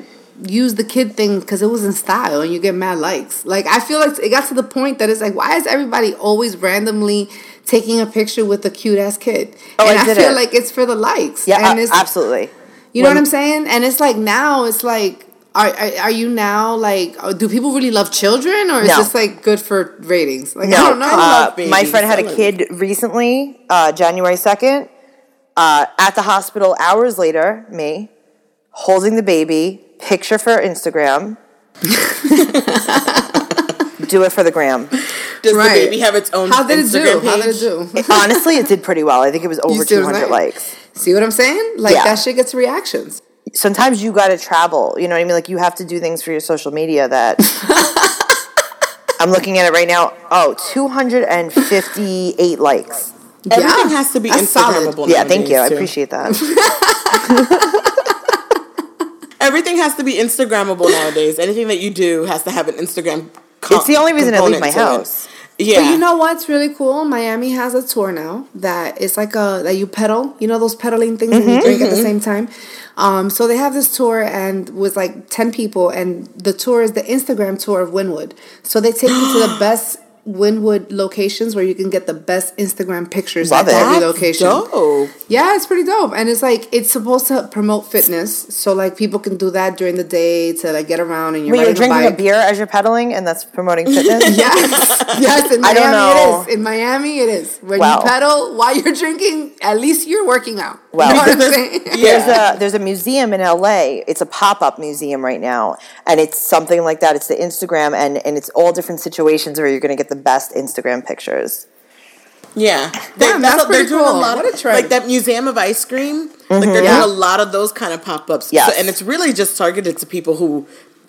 use the kid thing because it was in style and you get mad likes. Like I feel like it got to the point that it's like why is everybody always randomly taking a picture with a cute ass kid? Oh, and I I, feel it. like it's for the likes. yeah, and it's, absolutely. you know When- what I'm saying? And it's like now it's like are, are, are you now like uh, do people really love children or is No. this like good for ratings? Like I No, don't know. I uh, love my friend had a kid recently, uh, January 2nd, uh, at the hospital hours later, me, holding the baby, picture for Instagram. do it for the gram. Does Right. the baby have its own How did it Instagram do? How did it do? It- honestly, it did pretty well. I think it was over see what I'm 200 likes. See what I'm saying? Like Yeah. that shit gets reactions. Sometimes you got to travel. You know what I mean? Like you have to do things for your social media that. I'm looking at it right now. Oh, 258 likes. Everything Yeah, has to be that's. Instagrammable. Yeah, thank you. I appreciate that. Everything has to be Instagrammable nowadays. Anything that you do has to have an Instagram. co- It's the only reason I leave my to it. house. Yeah, But you know what's really cool? Miami has a tour now that it's like a that you pedal. You know those pedaling things and you mm-hmm. drink at the mm-hmm. same time. Um, so they have this tour and with like ten people, and the tour is the Instagram tour of Wynwood. So they take you to the best Wynwood locations where you can get the best Instagram pictures Love at it. every location. dope. Yeah, it's pretty dope. And it's like it's supposed to promote fitness. So like people can do that during the day to like get around and you're Wait, you're drinking a a beer as you're pedaling, and that's promoting fitness? Yes, yes. In I Miami, don't know. it is. In Miami, it is. When Wow. you pedal while you're drinking, at least you're working out. Wow. You know what I'm saying? There's a there's a museum in LA. It's a pop up museum right now, and it's something like that. It's the Instagram, and and it's all different situations where you're going to get the best Instagram pictures. Yeah, Damn, that's pretty doing cool. a lot What of like that museum of ice cream. Like they're mm-hmm. Yeah. doing a lot of those kind of pop ups. Yes. and it's really just targeted to people who.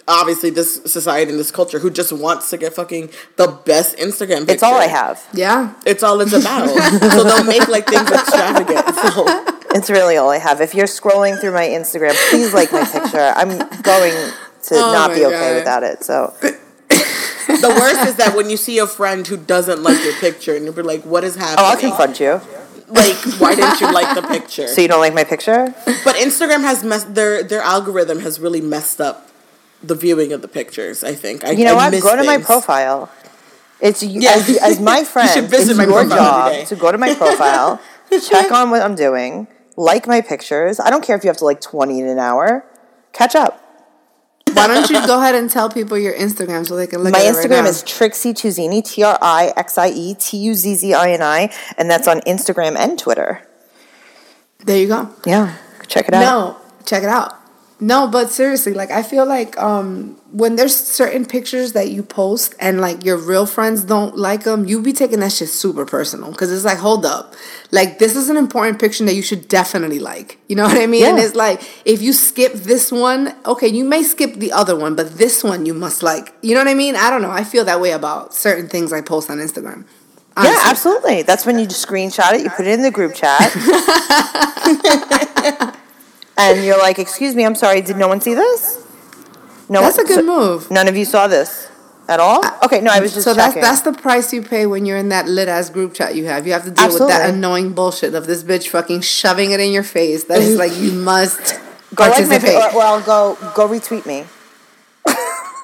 Obviously, this society and this culture who just wants to get fucking the best Instagram. Picture. It's all I have. Yeah. It's all it's about. so they'll make like things extravagant. So It's really all I have. If you're scrolling through my Instagram, please like my picture. I'm going to Oh not be okay God. without it. So the worst is that when you see a friend who doesn't like your picture and you're like, "What is happening?" oh, I'll confront you. Like, why didn't you like the picture? So you don't like my picture? But Instagram has messed their their algorithm has really messed up the viewing of the pictures. I think. I, You know I what? miss Go to my profile. It's you Yeah. as, as my friend. should visit it's my your job day. to go to my profile, check on what I'm doing, like my pictures. I don't care if you have to like 20 in an hour. Catch up. Why don't you go ahead and tell people your Instagram so they can look My at it right Instagram now? is Trixie Tuzzini, T R I X I E T U Z Z I N I, and that's on Instagram and Twitter. There you go. Yeah, check it out. No, check it out. No, but seriously, like I feel like um when there's certain pictures that you post and like your real friends don't like them, you be taking that shit super personal because it's like, hold up, like this is an important picture that you should definitely like. You know what I mean? And Yeah. it's like if you skip this one, okay, you may skip the other one, but this one you must like. You know what I mean? I don't know. I feel that way about certain things I post on Instagram. Yeah, absolutely. That's when you just screenshot it, you put it in the group chat. and you're like, excuse me, I'm sorry, did no one see this? No That's one- a good so- move. None of you saw this. at all? Uh, okay, no, I was just so checking. that's that's the price you pay when you're in that lit ass group chat you have. You have to deal with that annoying bullshit of this bitch fucking shoving it in your face. That is like you must go like my, participate. or, well, go go retweet me.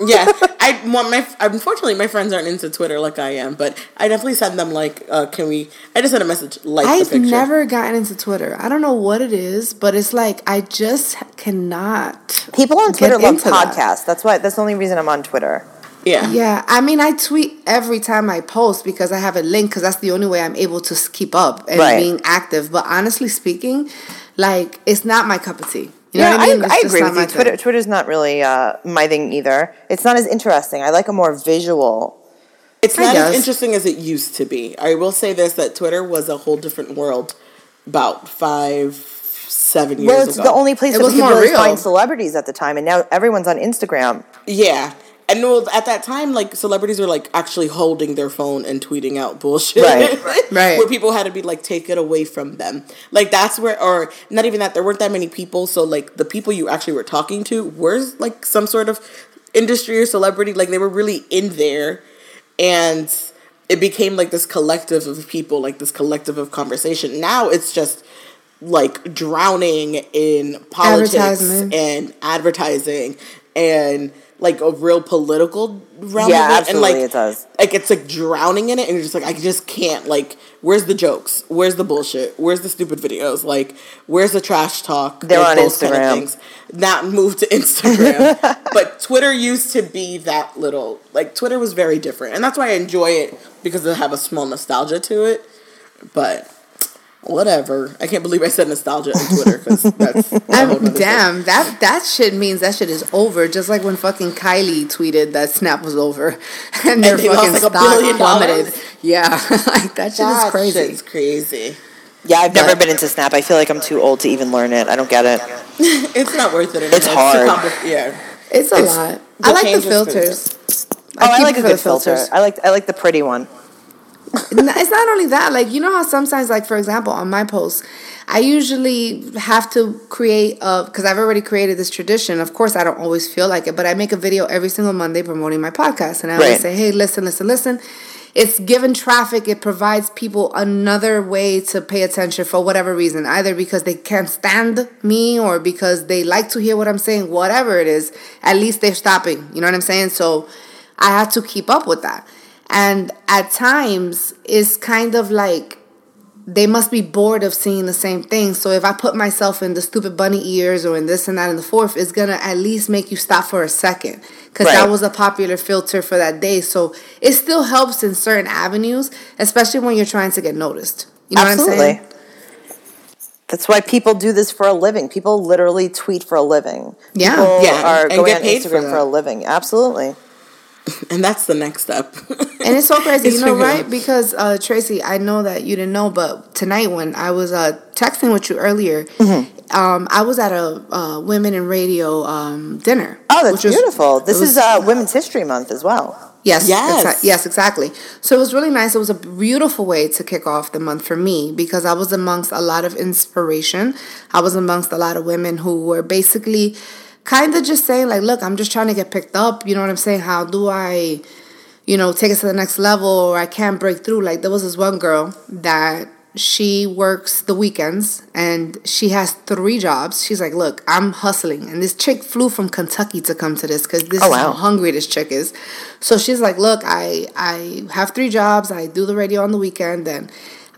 Yeah, I want my. Unfortunately, my friends aren't into Twitter like I am, but I definitely send them like, uh, "Can we?" I just sent a message like the I've picture. never gotten into Twitter. I don't know what it is, but it's like I just cannot. People on get Twitter love into that. podcasts. That's why. That's the only reason I'm on Twitter. Yeah, Yeah, I mean, I tweet every time I post because I have a link because that's the only way I'm able to keep up and Right. being active. But honestly speaking, like it's not my cup of tea. You yeah, know what I mean? I, I agree with you. Twitter, thing. Twitter's not really uh, my thing either. It's not as interesting. I like a more visual. it's not as interesting as it used to be. I will say this: that Twitter was a whole different world about five, seven years Well, it's ago. the only place It that was we could more really real. find celebrities at the time, and now everyone's on Instagram. Yeah. And well, at that time, like celebrities were like actually holding their phone and tweeting out bullshit. Right. Right. Where people had to be like, take it away from them. Like that's where, or not even that. There weren't that many people, so like the people you actually were talking to were like some sort of industry or celebrity. Like they were really in there, and it became like this collective of people, like this collective of conversation. Now it's just like drowning in politics Advertisement. and advertising and like a real political realm Yeah, absolutely, and like it does. like it's like drowning in it and you're just like I just can't like where's the jokes? Where's the bullshit? Where's the stupid videos? Like where's the trash talk? They're like, on those kind of Instagram. things. Not move to Instagram. but Twitter used to be that little like Twitter was very different. And that's why I enjoy it because it have a small nostalgia to it. But whatever. I can't believe I said nostalgia on Twitter because that's I'm nother thing. damn that that shit means that shit is over. Just like when fucking Kylie tweeted that Snap was over, and their they fucking lost, like, a stock billion plummeted. dollars? Yeah, like that shit That is crazy. shit's crazy. Yeah, I've never been into Snap. I feel like I'm too old to even learn it. I don't get it. It's not worth it. anymore. It's too hard. compli- yeah. It's a It's- lot. I like the change is filters. Oh, I keep like a good the filter. I like I like the pretty one. It's not only that like you know how sometimes like for example on my posts i usually have to create a because i've already created this tradition. Of course i don't always feel like it but i make a video every single monday promoting my podcast and i always say hey listen listen listen. It's given traffic it provides people another way to pay attention for whatever reason either because they can't stand me or because they like to hear what i'm saying whatever it is at least they're stopping you know what i'm saying? So i have to keep up with that and at times, it's kind of like they must be bored of seeing the same thing. So if I put myself in the stupid bunny ears or in this and that and the fourth, it's gonna at least make you stop for a second. Because that was a popular filter for that day. So it still helps in certain avenues, especially when you're trying to get noticed. You know what I'm Absolutely. saying? That's why people do this for a living. People literally tweet for a living. Yeah. People Yeah, are and going get on paid for Instagram for, that. a living. Absolutely. And that's the next step. And it's so crazy, It's you know, right? out. Because uh, Tracy, I know that you didn't know, but tonight when I was uh, texting with you earlier, Mm-hmm. um, I was at a uh, women in radio um, dinner. Oh, that's was- beautiful. it This was- is uh, Women's History Month as well. Yes, Yes. exa- yes, exactly. So it was really nice. It was a beautiful way to kick off the month for me because I was amongst a lot of inspiration. I was amongst a lot of women who were basically kind of just saying like, "Look, I'm just trying to get picked up." You know what I'm saying? How do I, you know, take it to the next level? Or I can't break through. Like there was this one girl that she works the weekends and she has three jobs. She's like, "Look, I'm hustling," and this chick flew from Kentucky to come to this because this Oh, is how hungry this chick is. So she's like, "Look, I I have three jobs. I do the radio on the weekend, and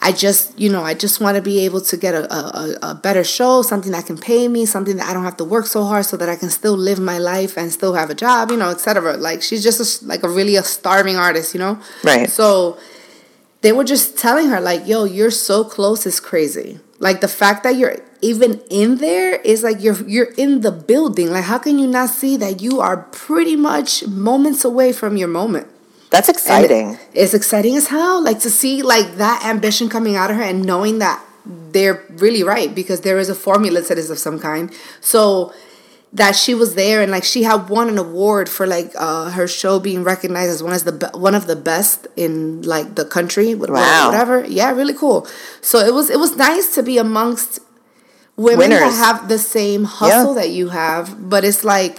I just you know I just want to be able to get a, a a better show, something that can pay me, something that I don't have to work so hard, so that I can still live my life and still have a job, you know, etc. Like she's just a, like a really a starving artist, you know. Right. So they were just telling her like, "Yo, you're so close is crazy." Like the fact that you're even in there is like you're you're in the building. Like how can you not see that you are pretty much moments away from your moment? That's And exciting. It's exciting as hell. Like to see like that ambition coming out of her and knowing that they're really right because there is a formula to this of some kind. So that she was there and like she had won an award for like uh, her show being recognized as one as the be- one of the best in like the country. Wow. Whatever. Yeah, really cool. So it was it was nice to be amongst women that have the same hustle that you have, but it's like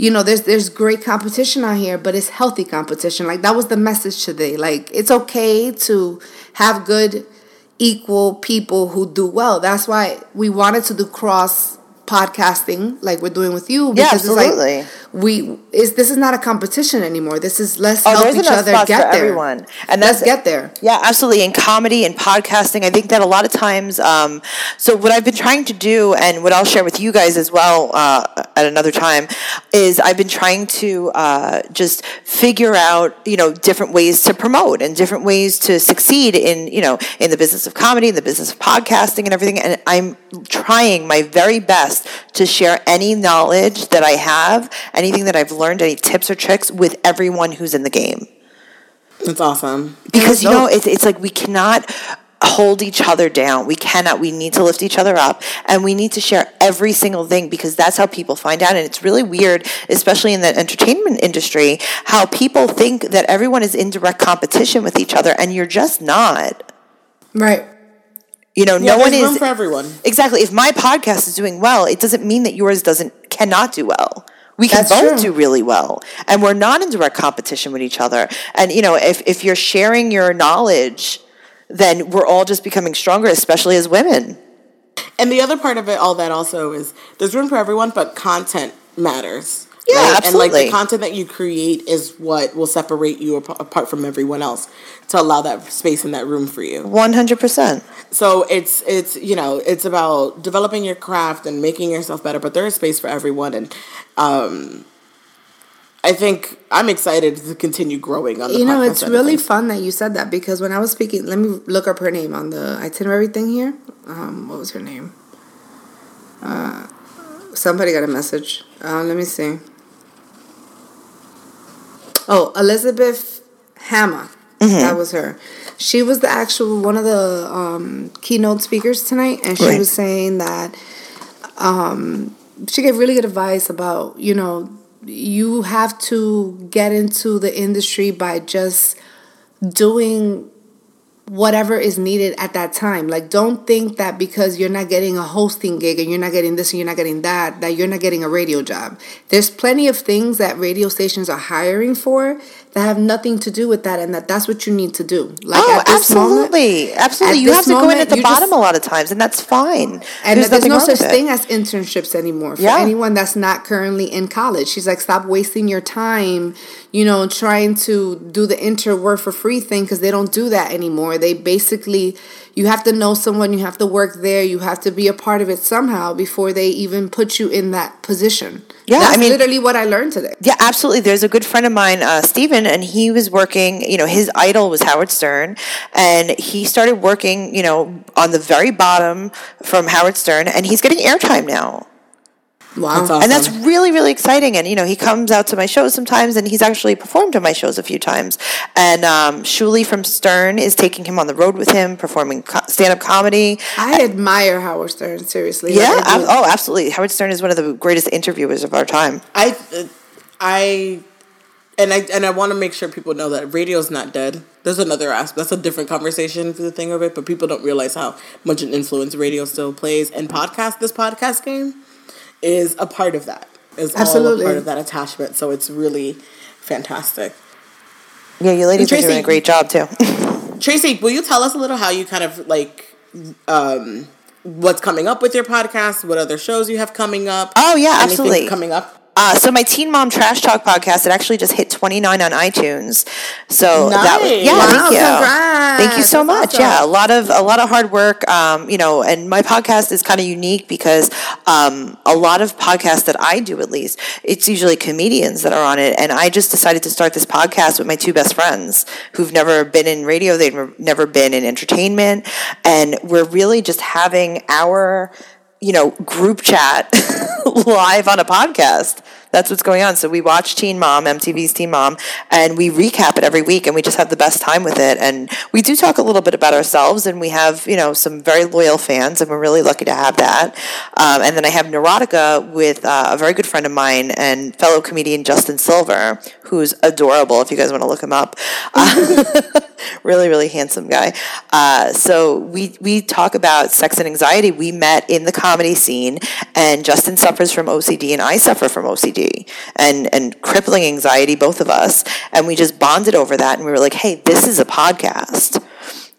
you know, there's there's great competition out here, but it's healthy competition. Like that was the message today. Like it's okay to have good equal people who do well. That's why we wanted to do cross podcasting like we're doing with you Yeah, absolutely. it's like we is this is not a competition anymore. This is let's Oh, help each other get there. everyone. And let's get there. Yeah, absolutely. In comedy and podcasting, I think that a lot of times. Um, so what I've been trying to do, and what I'll share with you guys as well uh, at another time, is I've been trying to uh, just figure out, you know, different ways to promote and different ways to succeed in, you know, in the business of comedy, in the business of podcasting, and everything. And I'm trying my very best to share any knowledge that I have, anything that I've learned, any tips or tricks with everyone who's in the game That's awesome. because you know it's, it's like we cannot hold each other down we cannot we need to lift each other up and we need to share every single thing because that's how people find out and it's really weird especially in the entertainment industry how people think that everyone is in direct competition with each other and you're just not Right. you know Yeah, no one is for everyone. exactly if my podcast is doing well it doesn't mean that yours doesn't cannot do well we can That's both true. do really well and we're not in direct competition with each other and you know if, if you're sharing your knowledge then we're all just becoming stronger especially as women And the other part of it, all that also is there's room for everyone, but content matters. Yeah, absolutely. And like the content that you create is what will separate you ap- apart from everyone else to allow that space in that room for you. 100% So it's it's you know it's about developing your craft and making yourself better, but there is space for everyone, and um, I think I'm excited to continue growing on the. You know, it's really things. fun that you said that because when I was speaking, let me look up her name on the itinerary thing here. Um, what was her name? Uh, somebody got a message. Uh, let me see. Oh, Elizabeth Hammer. That was her. She was the actual one of the um, keynote speakers tonight, and she Right. was saying that um, she gave really good advice about you know you have to get into the industry by just doing whatever is needed at that time. Like, don't think that because you're not getting a hosting gig and you're not getting this and you're not getting that, that you're not getting a radio job. There's plenty of things that radio stations are hiring for that have nothing to do with that, and that that's what you need to do. Like, oh this moment- absolutely absolutely you have to go in at the bottom just- a lot of times and that's fine and there's, nothing no such thing as internships anymore for Yeah. anyone that's not currently in college. She's like, stop wasting your time, you know, trying to do the inter work for free thing because they don't do that anymore. They basically, you have to know someone, you have to work there, you have to be a part of it somehow before they even put you in that position. Yeah, that's I mean- literally what I learned today. Yeah, absolutely. There's a good friend of mine, uh, Steven, and he was working, you know, his idol was Howard Stern, and he started working, you know, on the very bottom from Howard Stern, and he's getting airtime now. Wow. That's awesome. And that's really, really exciting. And, you know, he comes out to my shows sometimes, and he's actually performed at my shows a few times. And um, Shuli from Stern is taking him on the road with him, performing co- stand up comedy. I admire Howard Stern, seriously. Yeah, Like, I ab- oh, absolutely. Howard Stern is one of the greatest interviewers of our time. I, I, and I and I want to make sure people know that radio's not dead. There's another aspect. That's a different conversation for the thing of it, but people don't realize how much an influence radio still plays. And podcast, this podcast game, is a part of that. Is all Absolutely. a part of that attachment. So it's really fantastic. Yeah, you ladies are doing a great job, too. Tracy, will you tell us a little how you kind of like um what's coming up with your podcast, what other shows you have coming up? Oh, yeah, Anything absolutely. coming up. Uh, so my Teen Mom Trash Talk podcast, it actually just hit 29 on iTunes. So that was, yeah, Wow, thank you. congrats. Thank you so That's much. awesome. Yeah, a lot of a lot of hard work. Um, you know, and my podcast is kind of unique because um, a lot of podcasts that I do, at least, it's usually comedians that are on it, and I just decided to start this podcast with my two best friends who've never been in radio, they've never been in entertainment, and we're really just having our you know, group chat live on a podcast. That's what's going on. So we watch Teen Mom, MTV's Teen Mom, and we recap it every week, and we just have the best time with it. And we do talk a little bit about ourselves, and we have, you know, some very loyal fans, and we're really lucky to have that. Um, and then I have Neurotica with uh, a very good friend of mine and fellow comedian Justin Silver, who's adorable. If you guys want to look him up, really, really handsome guy. Uh, so we we talk about sex and anxiety. We met in the comedy scene, and Justin suffers from OCD, and I suffer from OCD. OCD and and crippling anxiety, both of us, and we just bonded over that, and we were like, hey, this is a podcast.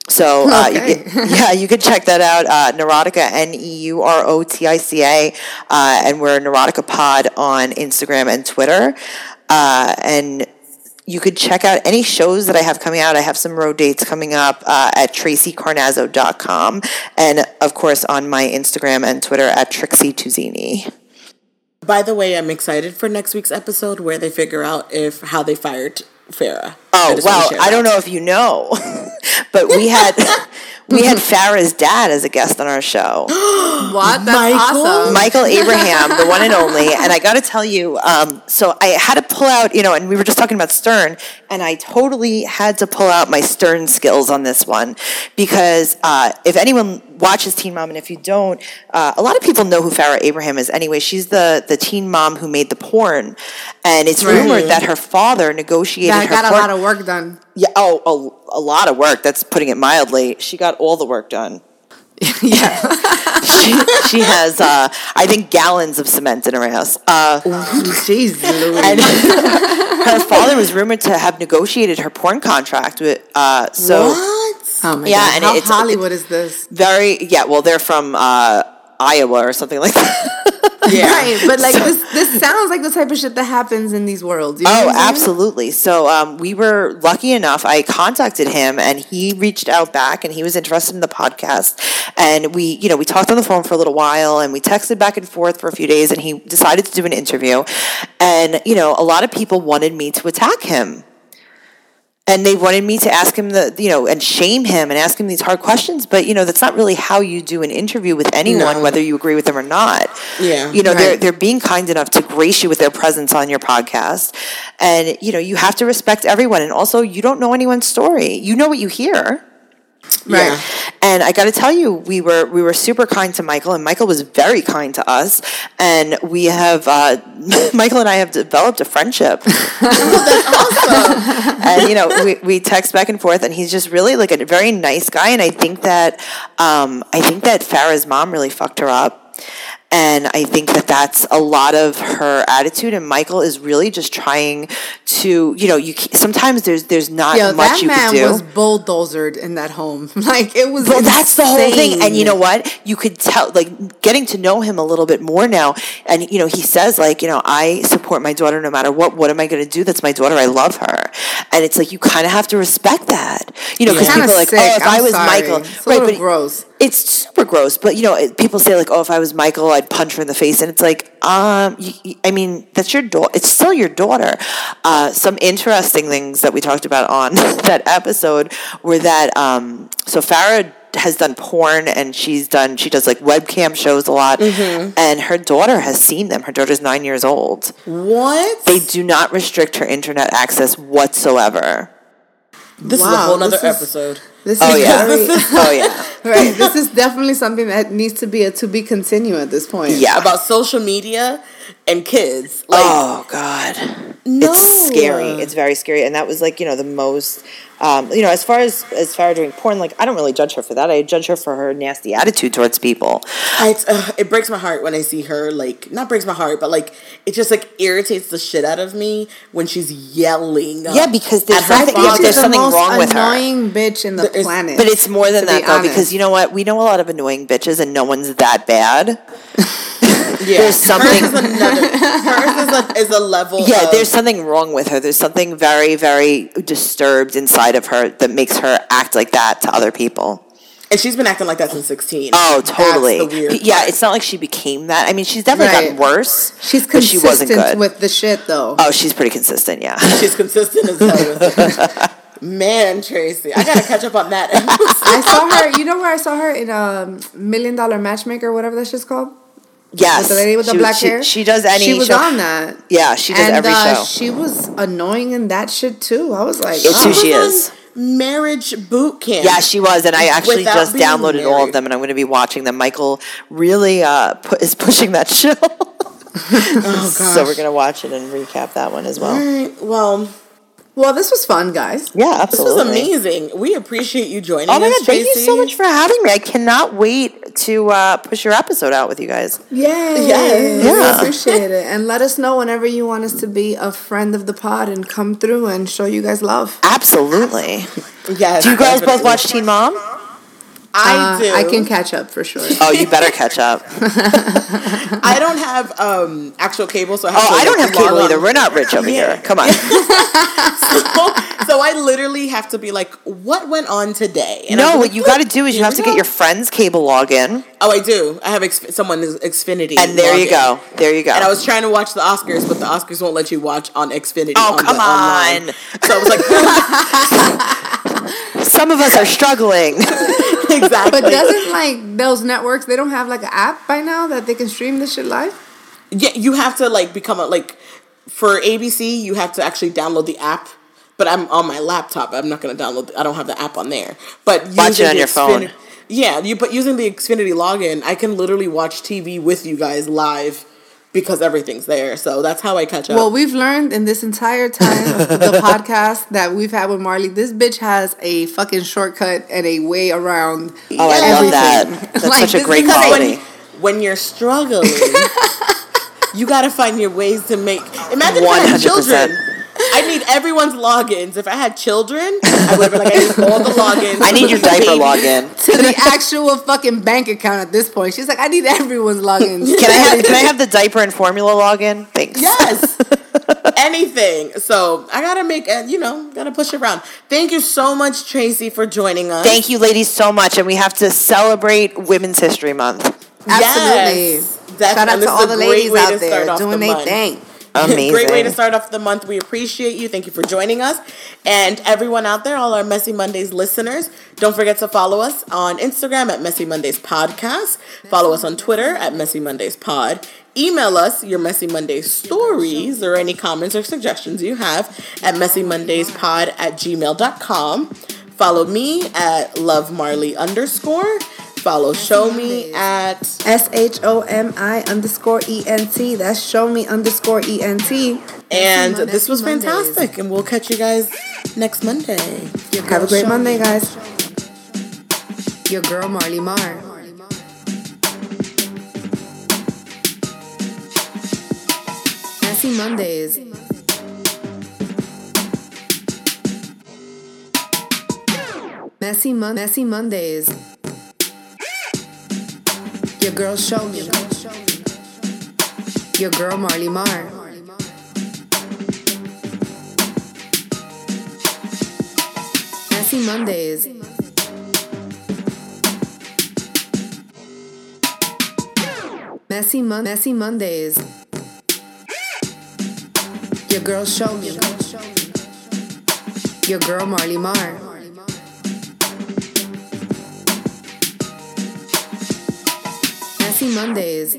So uh, you can- yeah, you can check that out. Uh, Neurotica, N E U R O T I C A, uh, and we're Neurotica Pod on Instagram and Twitter. Uh, and you could check out any shows that I have coming out. I have some road dates coming up uh, at tracycarnazzo.com. And of course, on my Instagram and Twitter at Trixie Tuzzini. By the way, I'm excited for next week's episode where they figure out if how they fired Farrah. Oh just wanna well, I don't know if you know, but we had we had Farrah's dad as a guest on our show. What? That's Michael? awesome. Michael Abraham, the one and only. And I got to tell you, um, so I had to pull out, you know, and we were just talking about Stern, and I totally had to pull out my Stern skills on this one because uh, if anyone watches Teen Mom, and if you don't, uh, a lot of people know who Farrah Abraham is. Anyway, she's the the teen mom who made the porn, and it's rumored that her father negotiated That her got a lot of work done. yeah, oh, a, a lot of work. That's putting it mildly. She got all the work done. yeah. She, she has, uh, I think, gallons of cement in her house. Uh, Jeez, Louise. her father was rumored to have negotiated her porn contract with. Uh, so What? Oh my Yeah, God. and How it's- Hollywood is this? very, yeah. Well, they're from uh, Iowa or something like that. Yeah. Right, but like this, this sounds like the type of shit that happens in these worlds. You know Oh, what I'm saying? absolutely. So um, we were lucky enough. I contacted him, and he reached out back, and he was interested in the podcast. And we, you know, we talked on the phone for a little while, and we texted back and forth for a few days, and he decided to do an interview. And you know, a lot of people wanted me to attack him. And they wanted me to ask him the, you know, and shame him and ask him these hard questions. But, you know, that's not really how you do an interview with anyone, No. whether you agree with them or not. Yeah. You know, they're, they're being kind enough to grace you with their presence on your podcast. And, you know, you have to respect everyone. And also, you don't know anyone's story. You know what you hear. Right. Yeah. And I got to tell you, we were we were super kind to Michael, and Michael was very kind to us. And we have uh, Michael and I have developed a friendship. and you know, we, we text back and forth, and he's just really like a very nice guy. And I think that um, I think that Farrah's mom really fucked her up. And I think that that's a lot of her attitude. And Michael is really just trying to, you know, you sometimes there's there's not Yo, much that you man can do. was bulldozered in that home. Like it was. Well, that's the whole thing. And you know what? You could tell, like, getting to know him a little bit more now. And, you know, he says, like, you know, I support my daughter no matter what. What am I going to do? That's my daughter. I love her. And it's like, you kind of have to respect that. You know, because Kinda people are like, sick. oh, if i I'm was sorry. Michael. It's a little gross. It's super gross. But, you know, it- people say, like, oh, if I was Michael, I'd punch her in the face. And it's like, um, you, you- I mean, that's your daughter. It's still your daughter. Uh, some interesting things that we talked about on that episode were that, um, so Farrah has done porn and she's done she does like webcam shows a lot Mm-hmm. and her daughter has seen them her daughter's nine years old What? they do not restrict her internet access whatsoever this is a whole nother this is- episode. This oh is yeah very, oh yeah right. This is definitely something that needs to be a to be continue at this point. yeah About social media and kids. Like, oh god no. it's scary it's very scary and that was like you know the most um, you know as far as as far as doing porn like i don't really judge her for that i judge her for her nasty attitude towards people It's, uh, it breaks my heart when I see her. Like, not breaks my heart, but like it just like irritates the shit out of me when she's yelling. yeah because there's her something, father. there's the something most wrong with her annoying bitch in the There is- planet. But it's more than to be that though, honest. because you know what? We know a lot of annoying bitches, and no one's that bad. Yeah. there's something- Hers is another. Hers is a, is a level. Yeah, of, there's something wrong with her. There's something very, very disturbed inside of her that makes her act like that to other people. and she's been acting like that since sixteen. Oh, totally. That's the weird yeah, part. it's not like she became that. I mean, she's definitely Right. gotten worse. she's but she wasn't consistent good. with the shit though. oh, she's pretty consistent. Yeah. she's consistent as hell. Man, Tracy, I gotta catch up on that. I saw her. You know where I saw her in a Million Dollar Matchmaker, whatever that shit's called. Yes. With the lady with the She- black she, hair. She does any. She was show. on that. Yeah, she does and every uh, show. she was annoying in that shit too. I was like, It's oh. who she is. Marriage boot camp. Yeah, she was, and I actually Without just being downloaded all of them, and I'm going to be watching them. Michael really uh, pu- is pushing that show, Oh gosh. so we're going to watch it and recap that one as well. right. Well, Well, this was fun, guys. Yeah, absolutely. this was amazing. We appreciate you joining Oh my us, god! Thank you so much for having me. I cannot wait to uh, push your episode out with you guys. Yay! Yes. We Yeah. appreciate it. And let us know whenever you want us to be a friend of the pod and come through and show you guys love. Absolutely. Yes. Do you guys both definitely. watch Teen Mom? I Uh, do. I can catch up for sure. Oh, you better catch up. I don't have um actual cable, so I have Oh, to, I don't like, have cable log either. We're not rich over Yeah. here. Come on. so I literally have to be like, what went on today? And no, be what you got to do is you have to get your friend's cable login, Oh, I do. I have exp- someone's Xfinity. and there you go. There you go. And I was trying to watch the Oscars, but the Oscars won't let you watch on Xfinity. Oh, on come the, online. on. So I was like, Some of us are struggling. exactly. But doesn't like those networks? They don't have like an app by now that they can stream this shit live. yeah, you have to like become a like for ABC. You have to actually download the app. But I'm on my laptop. I'm not going to download. I don't have the app on there. But Watch it on the your phone. Yeah, you but using the Xfinity login, I can literally watch TV with you guys live because everything's there. So that's how I catch up. Well, we've learned in this entire time of the podcast that we've had with Marley, this bitch has a fucking shortcut and a way around. Oh, I love that. That's Like, such a great is how they- quality. when you're struggling, you got to find your ways to make. Imagine if I had 100%. children. I need everyone's logins. If I had children, I would have been like, I need all the logins. I need your diaper Baby. login. to the actual fucking bank account at this point. She's like, I need everyone's logins. Can I have Can I have the diaper and formula login? Thanks. Yes. Anything. So I gotta make, uh, you know, gotta push it around. Thank you so much, Tracy, for joining us. Thank you, ladies, so much, and we have to celebrate Women's History Month. Absolutely. Yes. Shout out to all the ladies out there doing their thing. Amazing. Great way to start off the month. We appreciate you. Thank you for joining us. And everyone out there, all our Messy Mondays listeners, don't forget to follow us on Instagram at Messy Mondays Podcast. Follow us on Twitter at Messy Mondays Pod. Email us your Messy Mondays stories or any comments or suggestions you have at messymondayspod at gmail.com. Follow me at Love Marley underscore. Follow Show Me at S H O M I underscore E N T. That's show me underscore E N T. and this was Mondays. fantastic. And we'll catch you guys next Monday. Have a great Monday, guys. Your girl Marley Marr. Messy Mondays. Messy Mon- Messy Mondays. Your girl show me. Your girl Marley Marr. Messy Mondays. Messy Mon- Messy Mondays. Your girl show me. Your girl Marley Marr. Messy Mondays.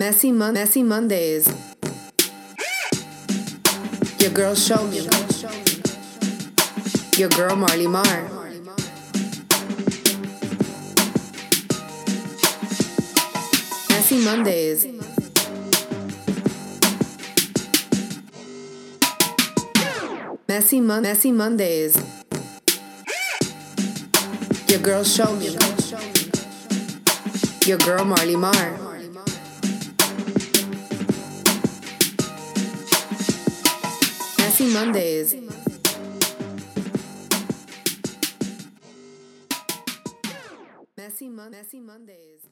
Messy Mon- Messy Mondays. Your girl show me. Your girl Marley Marr. Messy Mondays. Messy Messy Mondays. Your girl show me. Your girl Marley Marr. Messy Mondays. Messy Mon- Messy Mondays.